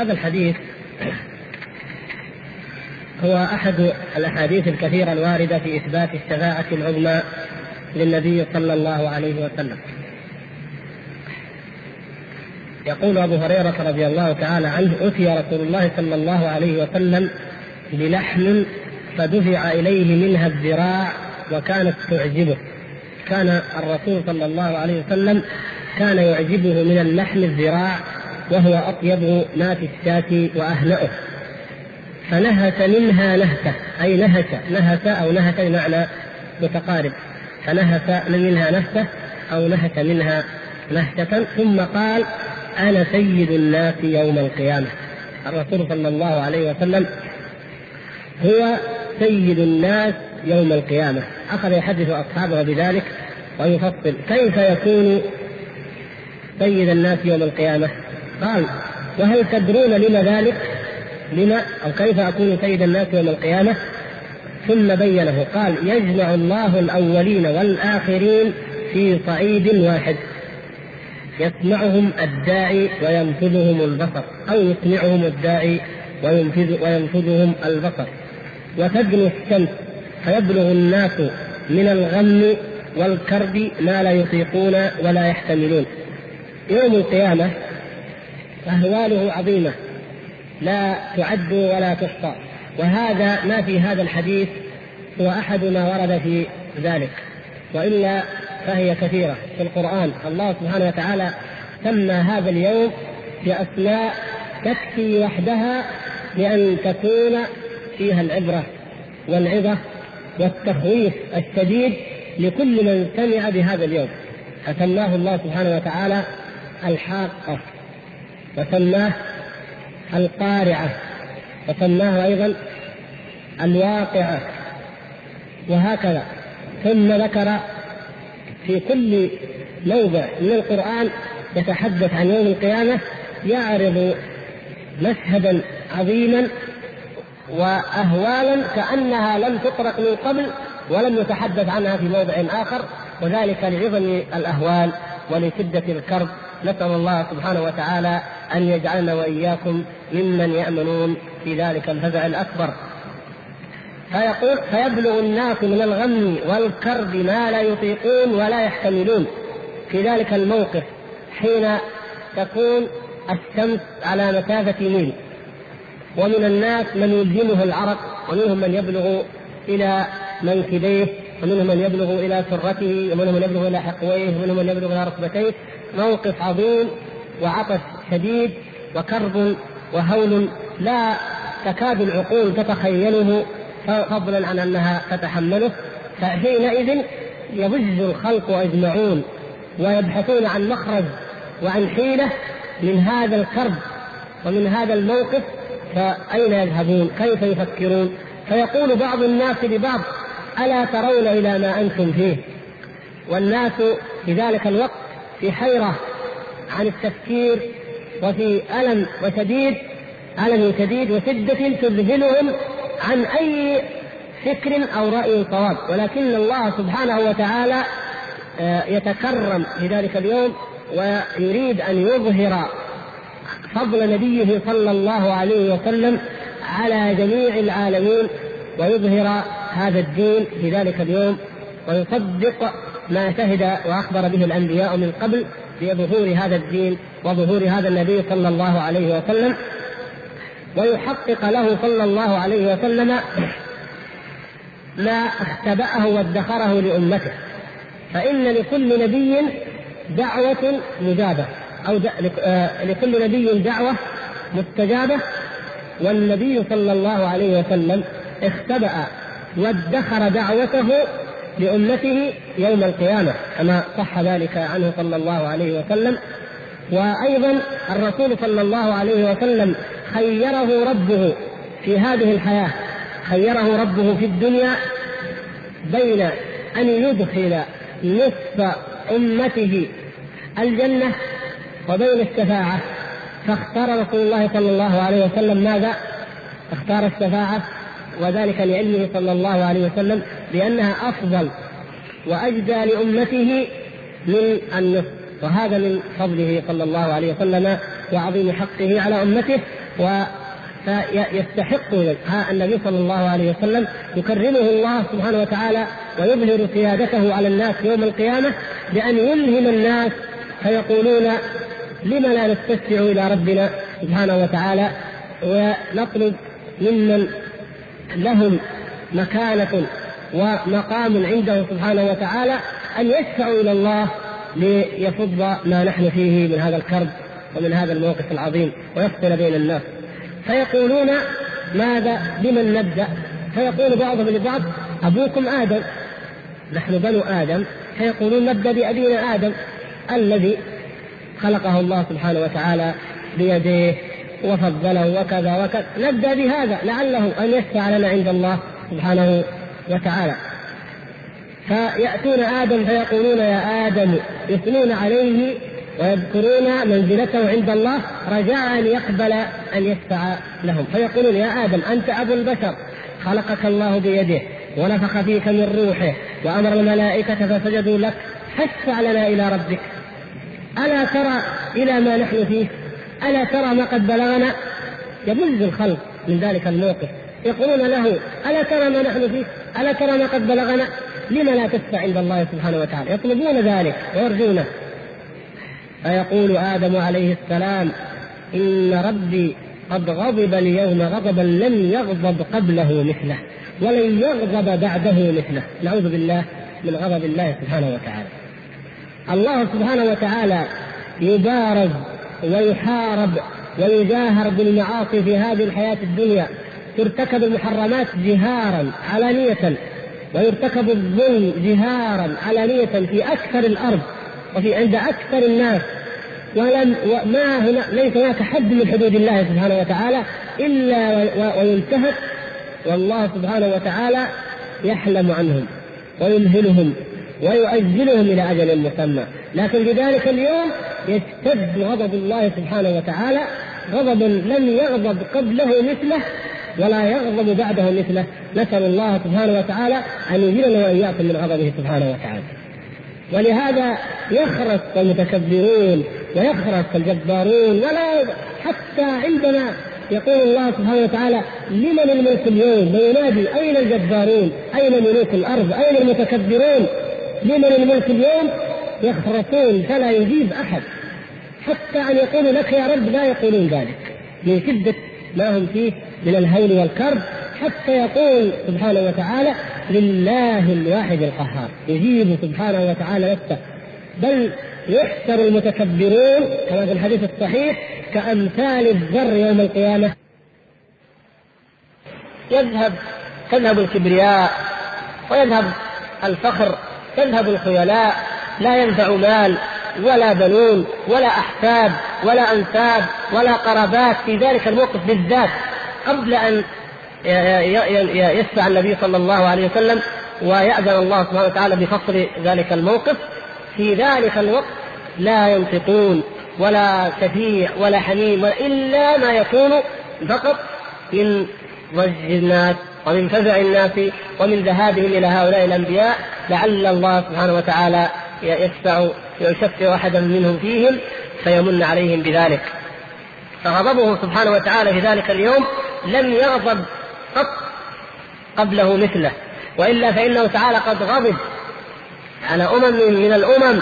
هذا الحديث هو أحد الأحاديث الكثيرة الواردة في إثبات الشفاعة العظمى للنبي صلى الله عليه وسلم. يقول أبو هريرة رضي الله تعالى عنه أتي رسول الله صلى الله عليه وسلم بلحم فدفع إليه منها الذراع وكانت تعجبه. كان الرسول صلى الله عليه وسلم كان يعجبه من اللحم الذراع وهو أطيب ما في الشاة وأهنأه فنهت منها نهتة أي نهت نهت أو نهت بمعنى متقارب. فنهت منها نهتة أو نهت منها نهتة. ثم قال أنا سيد الناس يوم القيامة. الرسول صلى الله عليه وسلم هو سيد الناس يوم القيامة. أخذ يحدث أصحابه بذلك ويفصل كيف يكون سيد الناس يوم القيامة؟ قال وهل تدرون لما ذلك؟ لما أو كيف أكون سيد الناس يوم القيامة؟ ثم بينه قال يجمع الله الأولين والآخرين في صعيد واحد يسمعهم الداعي وينفذهم البصر أو يسمعهم الداعي وينفذ وينفذهم البصر وتدنو الشمس فيبلغ الناس من الغم والكرب ما لا يطيقون ولا يحتملون يوم القيامة أهواله عظيمة. لا تعد ولا تحصى. وهذا ما في هذا الحديث هو أحد ما ورد في ذلك. وإلا فهي كثيرة. في القرآن الله سبحانه وتعالى سمى هذا اليوم بأسماء تكفي وحدها لأن تكون فيها العبرة والعظة والتخويف الشديد لكل من سمع بهذا اليوم. فسماه الله سبحانه وتعالى الحاقة وسماه القارعة وسماه أيضا الواقعة وهكذا. ثم ذكر في كل موضع من القرآن يتحدث عن يوم القيامة يعرض مشهدا عظيما واهوالا كأنها لم تطرق من قبل ولم يتحدث عنها في موضع آخر وذلك لعظم الأهوال ولشدة الكرب. نسأل الله سبحانه وتعالى أن يجعلنا وإياكم ممن يأمنون في ذلك الفزع الأكبر. فيقول فيبلغ الناس من الغم والكرب ما لا يطيقون ولا يحتملون. في ذلك الموقف حين تكون الشمس على مسافة ميل ومن الناس من يلزمه العرق ومنهم من يبلغ إلى منكبيه ومنهم من يبلغ إلى سرته ومنهم من يبلغ إلى حقويه ومنهم من يبلغ إلى ركبتيه. موقف عظيم وعطش شديد وكرب وهول لا تكاد العقول تتخيله فضلا عن أنها تتحمله فحينئذ يضج الخلق أجمعون ويبحثون عن مخرج وعن حيلة من هذا الكرب ومن هذا الموقف فأين يذهبون؟ كيف يفكرون؟ فيقول بعض الناس لبعض: ألا ترون إلى ما أنتم فيه؟ والناس في ذلك الوقت في حيرة عن التفكير وفي ألم وشديد ألم شديد وشدة تذهلهم عن أي فكر أو رأي صواب. ولكن الله سبحانه وتعالى آه، يتكرم في ذلك اليوم ويريد أن يظهر فضل نبيه صلى الله عليه وسلم على جميع العالمين ويظهر هذا الدين في ذلك اليوم ويصدق ما شهد وأخبر به الأنبياء من قبل. بظهور هذا الدين وظهور هذا النبي صلى الله عليه وسلم ويحقق له صلى الله عليه وسلم ما اختبأه وادخره لأمته. فإن لكل نبي دعوة مجابة أو آه، لكل نبي دعوة مستجابة والنبي صلى الله عليه وسلم اختبأ وادخر دعوته لأمته يوم القيامة كما صح ذلك عنه صلى الله عليه وسلم. وأيضا الرسول صلى الله عليه وسلم خيره ربه في هذه الحياة خيره ربه في الدنيا بين أن يدخل نصف أمته الجنة وبين الشفاعة. فاختار رسول الله صلى الله عليه وسلم ماذا؟ اختار الشفاعة. وذلك لعلمه صلى الله عليه وسلم بأنها أفضل وأجدى لأمته من النصف. وهذا من فضله صلى الله عليه وسلم وعظيم حقه على أمته و فيستحق النبي صلى الله عليه وسلم يكرمه الله سبحانه وتعالى ويظهر سيادته على الناس يوم القيامة بأن يلهم الناس فيقولون لم لا نستشفع إلى ربنا سبحانه وتعالى ونطلب ممن لهم مكانة ومقام عنده سبحانه وتعالى أن يشفعوا إلى الله ليفض ما نحن فيه من هذا الكرب ومن هذا الموقف العظيم ويفصل بين الناس. فيقولون ماذا بمن نبدأ؟ فيقول بعضهم لبعض أبوكم آدم. نحن بنو آدم. فيقولون نبدأ بأبينا آدم الذي خلقه الله سبحانه وتعالى بيديه وفضله وكذا وكذا. نبدأ بهذا لعله أن يشفع لنا عند الله سبحانه وتعالى. فيأتون آدم فيقولون يا آدم يثنون عليه ويذكرون منزلته عند الله رجاء أن يقبل أن يشفع لهم. فيقولون يا آدم أنت أبو البشر خلقك الله بيده ونفخ فيك من روحه وأمر الملائكة فسجدوا لك فاشفع لنا إلى ربك. ألا ترى إلى ما نحن فيه؟ ألا ترى ما قد بلغنا؟ يبز الخلق من ذلك الموقف. يقولون له ألا ترى ما نحن فيه؟ ألا ترى ما قد بلغنا؟ لم لا تشفع عند الله سبحانه وتعالى؟ يطلبون ذلك ويرجونه. فيقول آدم عليه السلام إن ربي قد غضب اليوم غضبا لم يغضب قبله مثله ولن يغضب بعده مثله. نعوذ بالله من غضب الله سبحانه وتعالى. الله سبحانه وتعالى يبارز ويحارب ويجاهر بالمعاصي في هذه الحياة الدنيا. ترتكب المحرمات جهارا علانية. ويرتكب الظلم جهارا علانية في أكثر الأرض وفي عند أكثر الناس. ولم ما هنا ليس هناك حد من حدود الله سبحانه وتعالى إلا وينتهك. والله سبحانه وتعالى يحلم عنهم ويمهلهم. ويؤجلهم إلى أجل مسمى لكن في ذلك اليوم يشتد غضب الله سبحانه وتعالى غضبا لم يغضب قبله مثله ولا يغضب بعده مثله نسأل الله سبحانه وتعالى أن يجيرنا وإياكم من غضبه سبحانه وتعالى ولهذا يخرس المتكبرون ويخرس الجبارون ولا حتى عندما يقول الله سبحانه وتعالى لمن الملك اليوم وينادي أين الجبارون؟ أين ملوك الأرض؟ أين المتكبرون؟ لمن الملك اليوم؟ يخرسون فلا يجيب أحد. حتى أن يقولوا لك يا رب لا يقولون ذلك. من شدة ما هم فيه من الهول والكرب. حتى يقول سبحانه وتعالى لله الواحد القهار. يجيب سبحانه وتعالى نفسه. بل يحشر المتكبرون كما في الحديث الصحيح كأمثال الذر يوم القيامة. يذهب تذهب الكبرياء ويذهب الفخر. تذهب الخيلاء لا ينفع مال ولا بنون ولا أحساب ولا أنساب ولا قرابات في ذلك الموقف بالذات قبل أن يشفع النبي صلى الله عليه وسلم ويأذن الله سبحانه وتعالى بفصل ذلك الموقف. في ذلك الوقت لا ينطقون ولا شفيع ولا حميم إلا ما يكون فقط من ضج الناس. ومن فزع الناس ومن ذهابهم إلى هؤلاء الأنبياء لعل الله سبحانه وتعالى يشفع يشفع أحدا منهم فيهم فيمن عليهم بذلك. فغضبه سبحانه وتعالى في ذلك اليوم لم يغضب قط قبله مثله وإلا فإنه تعالى قد غضب على أمم من الأمم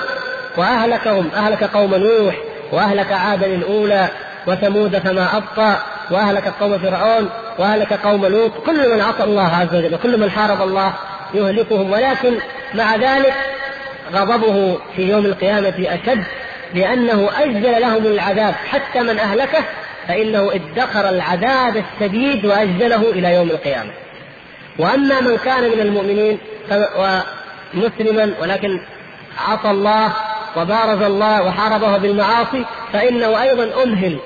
وأهلكهم أهلك قوم نوح وأهلك عادا الأولى وثمود فما أبقى. وأهلك قوم فرعون وأهلك قوم لوط كل من عصى الله عز وجل كل من حارب الله يهلكهم. ولكن مع ذلك غضبه في يوم القيامة أشد لأنه أجل لهم العذاب. حتى من أهلكه فإنه ادخر العذاب الشديد وأجله إلى يوم القيامة. وأما من كان من المؤمنين ومسلما ولكن عصى الله وبارز الله وحاربه بالمعاصي فإنه أيضا أمهل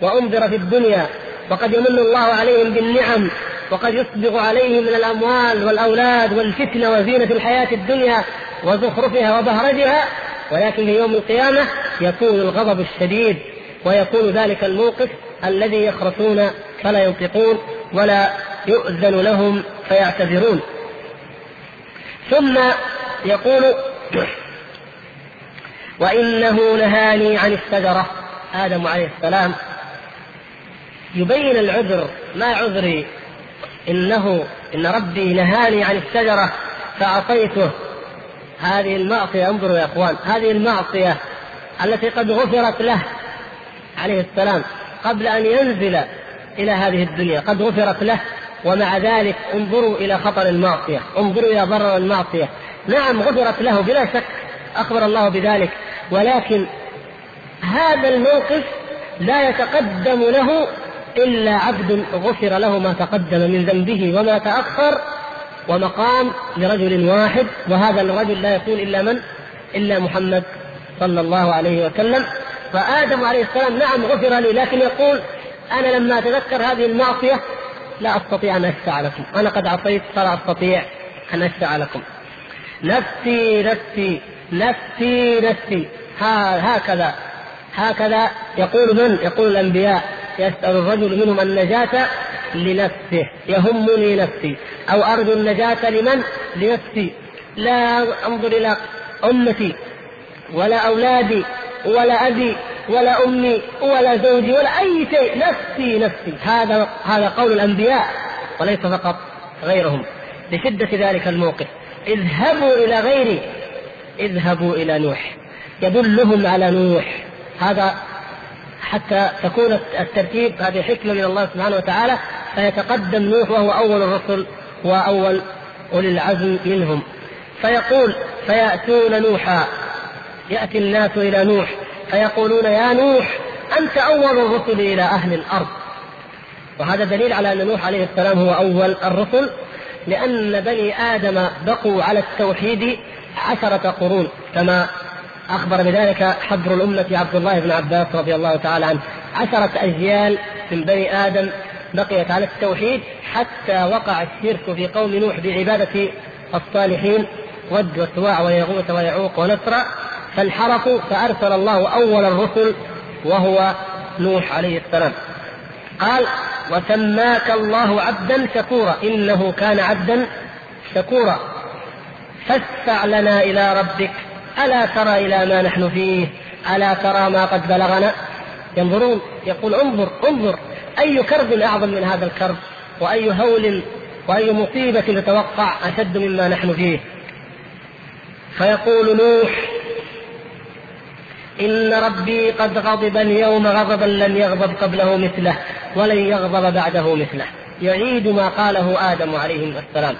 وأنذر في الدنيا وقد يمن الله عليهم بالنعم وقد يسبغ عليهم من الأموال والأولاد والفتنة وزينة الحياة الدنيا وزخرفها وبهرجها ولكن في يوم القيامة يكون الغضب الشديد ويكون ذلك الموقف الذي يخرسون فلا ينطقون ولا يؤذن لهم فيعتذرون. ثم يقول وإنه نهاني عن الشجرة. آدم عليه السلام يبين العذر ما عذري؟ إنه إن ربي نهاني عن الشجرة فعصيته هذه المعصية انظروا يا إخوان هذه المعصية التي قد غفرت له عليه السلام قبل أن ينزل إلى هذه الدنيا قد غفرت له. ومع ذلك انظروا إلى خطر المعصية انظروا إلى ضرر المعصية. نعم غفرت له بلا شك أخبر الله بذلك. ولكن هذا الموقف لا يتقدم له إلا عبد غفر له ما تقدم من ذنبه وما تأخر ومقام لرجل واحد وهذا الرجل لا يكون إلا من؟ إلا محمد صلى الله عليه وسلم فآدم عليه السلام نعم غفر لي لكن يقول أنا لما أتذكر هذه المعصية لا أستطيع أن أشفع لكم، أنا قد عصيت فلا أستطيع أن أشفع لكم. نفسي نفسي نفسي نفسي هكذا هكذا يقول من؟ يقول الأنبياء يسأل الرجل منهم النجاة لنفسه يهمني نفسي. أو أرجو النجاة لمن؟ لنفسي. لا أنظر إلى أمتي ولا أولادي ولا أبي ولا أمي ولا زوجي ولا أي شيء. نفسي نفسي. هذا هذا قول الأنبياء وليس فقط غيرهم. لشدة ذلك الموقف. اذهبوا إلى غيري. اذهبوا إلى نوح. يدلهم على نوح. هذا حتى تكون الترتيب هذه حكمة من الله سبحانه وتعالى فيتقدم نوح وهو أول الرسل وأول أولي العزم منهم. فيقول فيأتون نوحا يأتي الناس إلى نوح فيقولون يا نوح أنت أول الرسل إلى أهل الأرض. وهذا دليل على أن نوح عليه السلام هو أول الرسل لأن بني آدم بقوا على التوحيد عشرة قرون كما أخبر بذلك حبر الأمة عبد الله بن عباس رضي الله تعالى عنه. عشرة أجيال من بني آدم بقيت على التوحيد حتى وقع الشرك في قوم نوح بعبادة الصالحين ود وسواع ويغوث ويعوق ونسرا فانحرفوا فأرسل الله أول الرسل وهو نوح عليه السلام. قال وسماك الله عبدا شكورا إنه كان عبدا شكورا. فاشفع لنا إلى ربك ألا ترى إلى ما نحن فيه؟ ألا ترى ما قد بلغنا؟ ينظرون يقول انظر انظر أي كرب أعظم من هذا الكرب؟ وأي هول وأي مصيبة تتوقع أشد مما نحن فيه؟ فيقول نوح إن ربي قد غضب اليوم غضبا لم يغضب قبله مثله ولن يغضب بعده مثله. يعيد ما قاله آدم عليه السلام.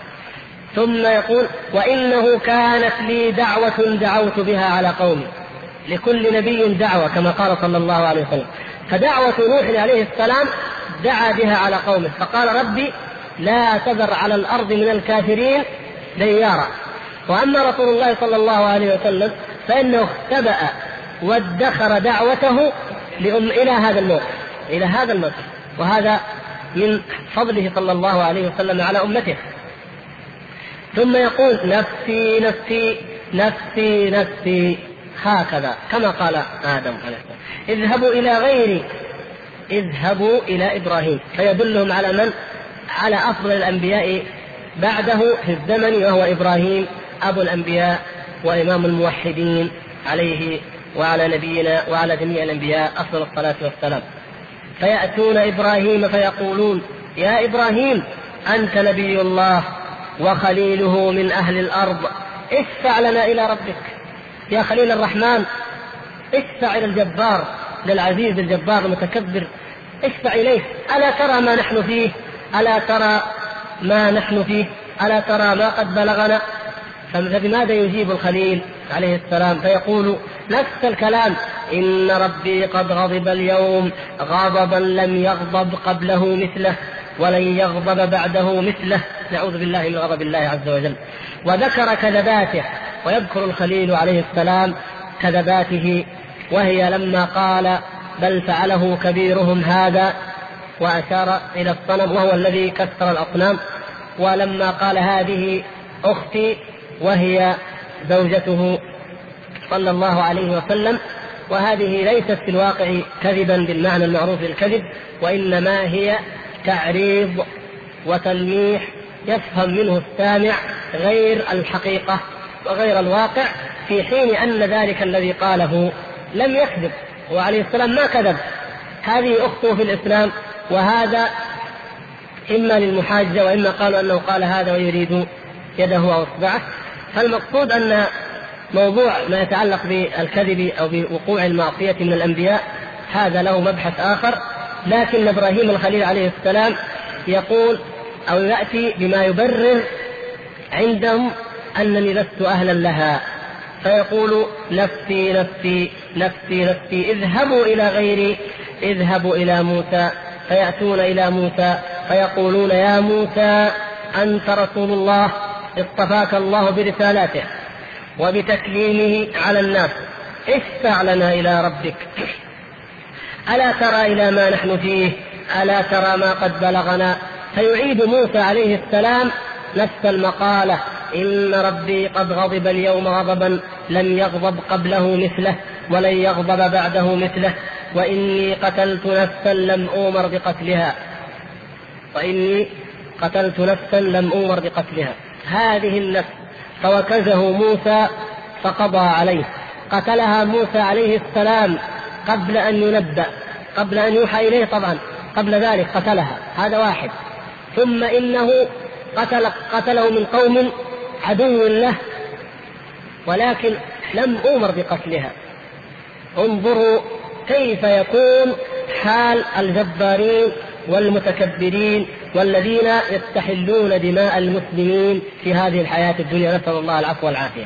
ثم يقول وإنه كانت لي دعوة دعوت بها على قومي لكل نبي دعوة كما قال صلى الله عليه وسلم. فدعوة نوح عليه السلام دعا بها على قومه. فقال ربي لا تذر على الأرض من الكافرين ديارا. وأما رسول الله صلى الله عليه وسلم فإنه اختبأ وادخر دعوته لأم إلى هذا الموقف إلى هذا الموقف. وهذا من فضله صلى الله عليه وسلم على أمته. ثم يقول نفسي نفسي نفسي نفسي. هكذا كما قال آدم عليه السلام. اذهبوا إلى غيري اذهبوا إلى إبراهيم. فيدلهم على من؟ على أفضل الأنبياء بعده في الزمن وهو إبراهيم أبو الأنبياء وإمام الموحدين عليه وعلى نبينا وعلى جميع الأنبياء أفضل الصلاة والسلام. فيأتون إبراهيم فيقولون يا إبراهيم أنت نبي الله. وخليله من أهل الأرض. اشفع لنا إلى ربك. يا خليل الرحمن اشفع إلى الجبار للعزيز الجبار المتكبر. اشفع إليه. ألا ترى ما نحن فيه؟ ألا ترى ما نحن فيه؟ ألا ترى ما قد بلغنا؟ فبماذا يجيب الخليل عليه السلام؟ فيقول نفس الكلام. إن ربي قد غضب اليوم غضبا لم يغضب قبله مثله. ولن يغضب بعده مثله. نعوذ بالله من غضب الله عز وجل. وذكر كذباته ويذكر الخليل عليه السلام كذباته وهي لما قال بل فعله كبيرهم هذا وأشار إلى الصنم وهو الذي كسر الأصنام. ولما قال هذه أختي وهي زوجته صلى الله عليه وسلم. وهذه ليست في الواقع كذبا بالمعنى المعروف للكذب وإنما هي تعريض وتلميح يفهم منه السامع غير الحقيقة وغير الواقع في حين أن ذلك الذي قاله لم يكذب وعليه السلام ما كذب. هذه أخته في الإسلام وهذا إما للمحاجة وإما قالوا أنه قال هذا ويريد يده أو إصبعه. فالمقصود أن موضوع ما يتعلق بالكذب أو بوقوع المعصية من الأنبياء هذا له مبحث آخر. لكن إبراهيم الخليل عليه السلام يقول أو يأتي بما يبرر عندهم أنني لست أهلا لها. فيقول نفسي نفسي نفسي نفسي اذهبوا إلى غيري اذهبوا إلى موسى فيأتون إلى موسى فيقولون يا موسى أنت رسول الله اصطفاك الله برسالاته وبتكليمه على الناس. اشفع لنا إلى ربك. ألا ترى إلى ما نحن فيه؟ ألا ترى ما قد بلغنا؟ فيعيد موسى عليه السلام نفس المقالة إن ربي قد غضب اليوم غضبا لم يغضب قبله مثله ولن يغضب بعده مثله وإني قتلت نفسا لم أومر بقتلها. وإني قتلت نفسا لم أومر بقتلها. هذه النفس فوكزه موسى فقضى عليه. قتلها موسى عليه السلام قبل أن ينبأ قبل أن يوحى إليه طبعا قبل ذلك قتلها هذا واحد. ثم إنه قتل قتله من قوم عدو له ولكن لم أمر بقتلها. انظروا كيف يكون حال الجبارين والمتكبرين والذين يستحلون دماء المسلمين في هذه الحياة الدنيا. نسأل الله العفو والعافية.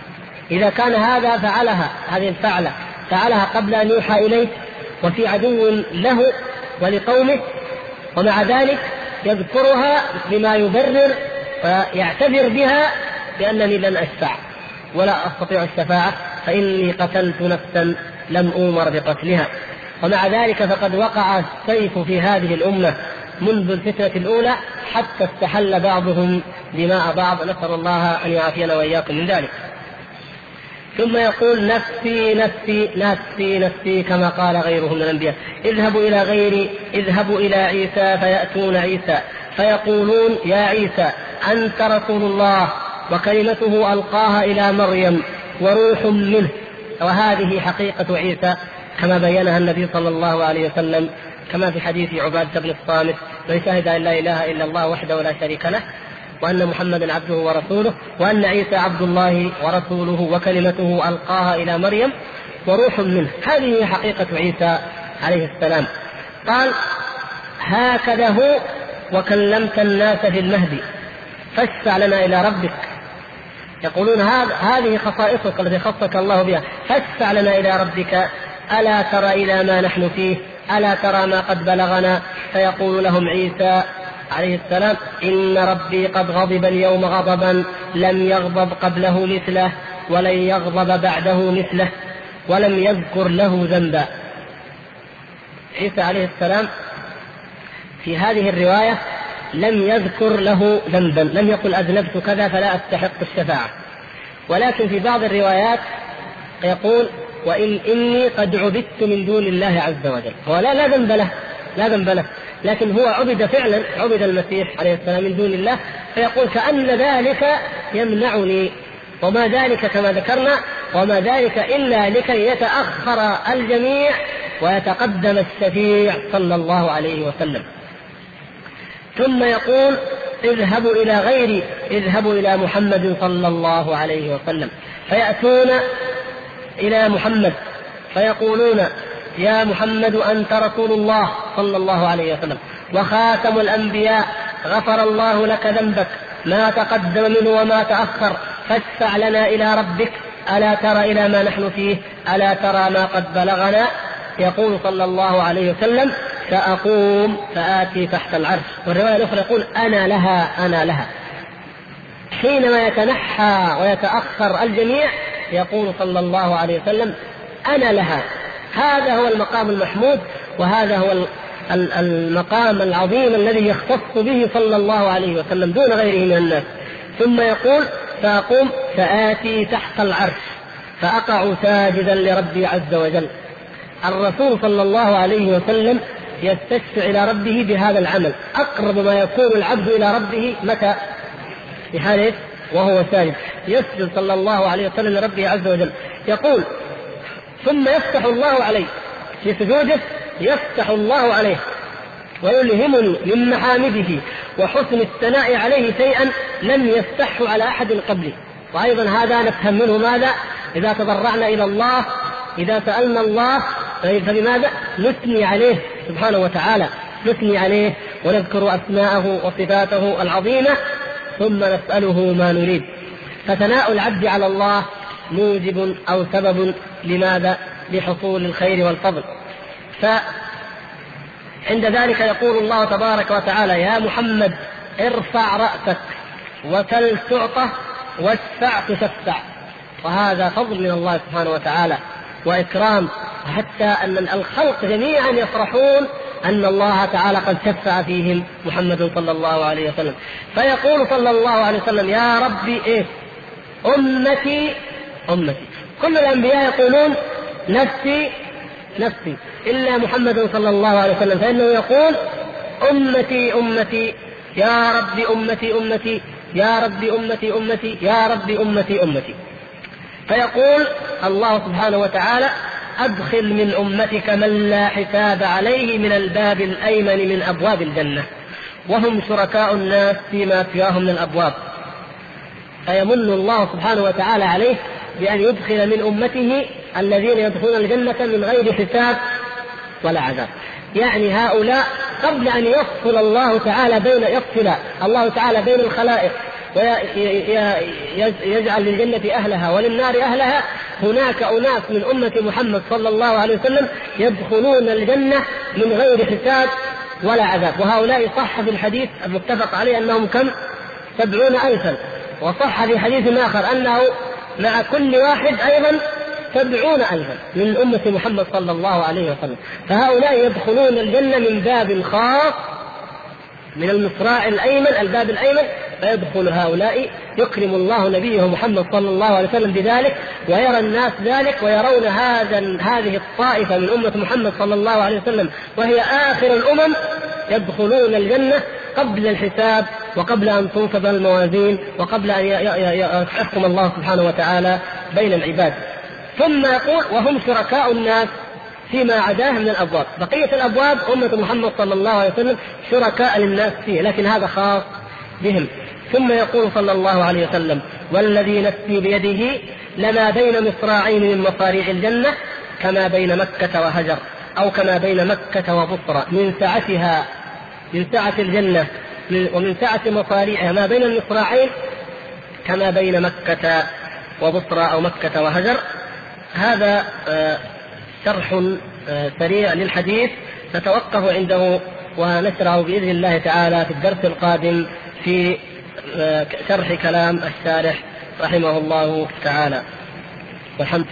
إذا كان هذا فعلها هذه الفعلة فعلها قبل أن يوحى إليه وفي عدو له ولقومه ومع ذلك يذكرها بما يبرر ويعتذر بها بأنني لن أشفع ولا أستطيع الشفاعة فإني قتلت نفسا لم أومر بقتلها. ومع ذلك فقد وقع السيف في هذه الأمة منذ الفتنة الأولى حتى استحل بعضهم دماء بعض. نسأل الله أن يعافينا وإياكم من ذلك. ثم يقول نفسي نفسي نفسي نفسي كما قال غيره من الأنبياء. اذهبوا إلى غيري اذهبوا إلى عيسى فيأتون عيسى. فيقولون يا عيسى أنت رسول الله وكلمته ألقاها إلى مريم وروح منه. وهذه حقيقة عيسى كما بينها النبي صلى الله عليه وسلم كما في حديث عبادة بن الصامت من شهد أن لا إله إلا الله وحده لا شريك له وأن محمدا عبده ورسوله وأن عيسى عبد الله ورسوله وكلمته ألقاها إلى مريم وروح منه. هذه حقيقة عيسى عليه السلام. قال هكذا هو وكلمت الناس في المهدي فاشفع لنا إلى ربك. يقولون هذه خصائصك التي خصك الله بها فاشفع لنا إلى ربك. ألا ترى إلى ما نحن فيه؟ ألا ترى ما قد بلغنا؟ فيقول لهم عيسى عليه السلام إن ربي قد غضب اليوم غضبا لم يغضب قبله مثله ولن يغضب بعده مثله ولم يذكر له ذنبا. عيسى عليه السلام في هذه الرواية لم يذكر له ذنبا لم يقل أذنبت كذا فلا أستحق الشفاعة. ولكن في بعض الروايات يقول وإن إني قد عبدت من دون الله عز وجل. هو لا لا ذنب له لا ذنب له. لكن هو عبد فعلا عبد المسيح عليه السلام من دون الله فيقول كأن ذلك يمنعني وما ذلك كما ذكرنا وما ذلك إلا لكي يتأخر الجميع ويتقدم الشفيع صلى الله عليه وسلم. ثم يقول اذهبوا إلى غيري اذهبوا إلى محمد صلى الله عليه وسلم. فيأتون إلى محمد فيقولون يا محمد أنت رسول الله صلى الله عليه وسلم. وخاتم الأنبياء غفر الله لك ذنبك ما تقدم منه وما تأخر فاشفع لنا إلى ربك ألا ترى إلى ما نحن فيه ألا ترى ما قد بلغنا؟ يقول صلى الله عليه وسلم سأقوم فآتي تحت العرش. والرواية الأخرى يقول أنا لها أنا لها. حينما يتنحى ويتأخر الجميع يقول صلى الله عليه وسلم أنا لها. هذا هو المقام المحمود وهذا هو المقام العظيم الذي يختص به صلى الله عليه وسلم دون غيره من الناس. ثم يقول فأقوم فآتي تحت العرش فأقع ساجدا لربي عز وجل. الرسول صلى الله عليه وسلم يستشفع إلى ربه بهذا العمل. أقرب ما يكون العبد إلى ربه متى؟ في حال وهو ساجد. يسجد صلى الله عليه وسلم لربه عز وجل. يقول ثم يفتح الله عليه في سجوده يفتح الله عليه ويلهمني من محامده وحسن الثناء عليه شيئا لم يفتحه على أحد قبلي وأيضا هذا نفهم منه ماذا؟ إذا تضرعنا إلى الله إذا سألنا الله فبماذا؟ نثني عليه سبحانه وتعالى نثني عليه ونذكر أسماءه وصفاته العظيمة ثم نسأله ما نريد فثناء العبد على الله موجب أو سبب لماذا؟ لحصول الخير والفضل. فعند ذلك يقول الله تبارك وتعالى يا محمد ارفع رأسك وسل تعطى واشفع تشفع وهذا فضل من الله سبحانه وتعالى وإكرام حتى أن الخلق جميعا يفرحون أن الله تعالى قد شفع فيهم محمد صلى الله عليه وسلم فيقول صلى الله عليه وسلم يا ربي إيه أمتي امتي كل الأنبياء يقولون نفسي نفسي. إلا محمد صلى الله عليه وسلم. فإنه يقول أمتي أمتي يا رب أمتي أمتي يا رب أمتي أمتي يا رب أمتي أمتي. فيقول الله سبحانه وتعالى أدخل من أمتك من لا حساب عليه من الباب الأيمن من أبواب الجنة. وهم شركاء الناس فيما سواهم من الأبواب. فيمن الله سبحانه وتعالى عليه بأن يدخل من أمته الذين يدخلون الجنة من غير حساب ولا عذاب. يعني هؤلاء قبل أن يفصل الله تعالى بين يفصل الله تعالى بين الخلائق ويجعل للجنة أهلها وللنار أهلها هناك أناس من أمة محمد صلى الله عليه وسلم يدخلون الجنة من غير حساب ولا عذاب. وهؤلاء صح في الحديث المتفق عليه أنهم كم؟ سبعون ألفا. وصح في حديث آخر أنه مع كل واحد أيضا سبعون ألفا من أمة محمد صلى الله عليه وسلم. فهؤلاء يدخلون الجنة من باب خاص من المصراع الأيمن الباب الأيمن فيدخل هؤلاء يكرم الله نبيه محمد صلى الله عليه وسلم بذلك ويرى الناس ذلك ويرون هذا هذه الطائفة من أمة محمد صلى الله عليه وسلم وهي آخر الأمم يدخلون الجنة قبل الحساب وقبل أن تنصب الموازين وقبل أن يحكم الله سبحانه وتعالى بين العباد ثم يقول وهم شركاء الناس فيما عداه من الأبواب، بقية الأبواب أمة محمد صلى الله عليه وسلم شركاء للناس فيه، لكن هذا خاص بهم. ثم يقول صلى الله عليه وسلم: والذي نفسي بيده لما بين مصراعين من مصاريع الجنة كما بين مكة وهجر، أو كما بين مكة وبصرى من سعتها من سعة الجنة ومن سعة مصاريعها ما بين المصراعين كما بين مكة وبصرى أو مكة وهجر. هذا آه، شرح آه، سريع للحديث نتوقف عنده ونشرعه بإذن الله تعالى في الدرس القادم في آه، شرح كلام الشارح رحمه الله تعالى. والحمد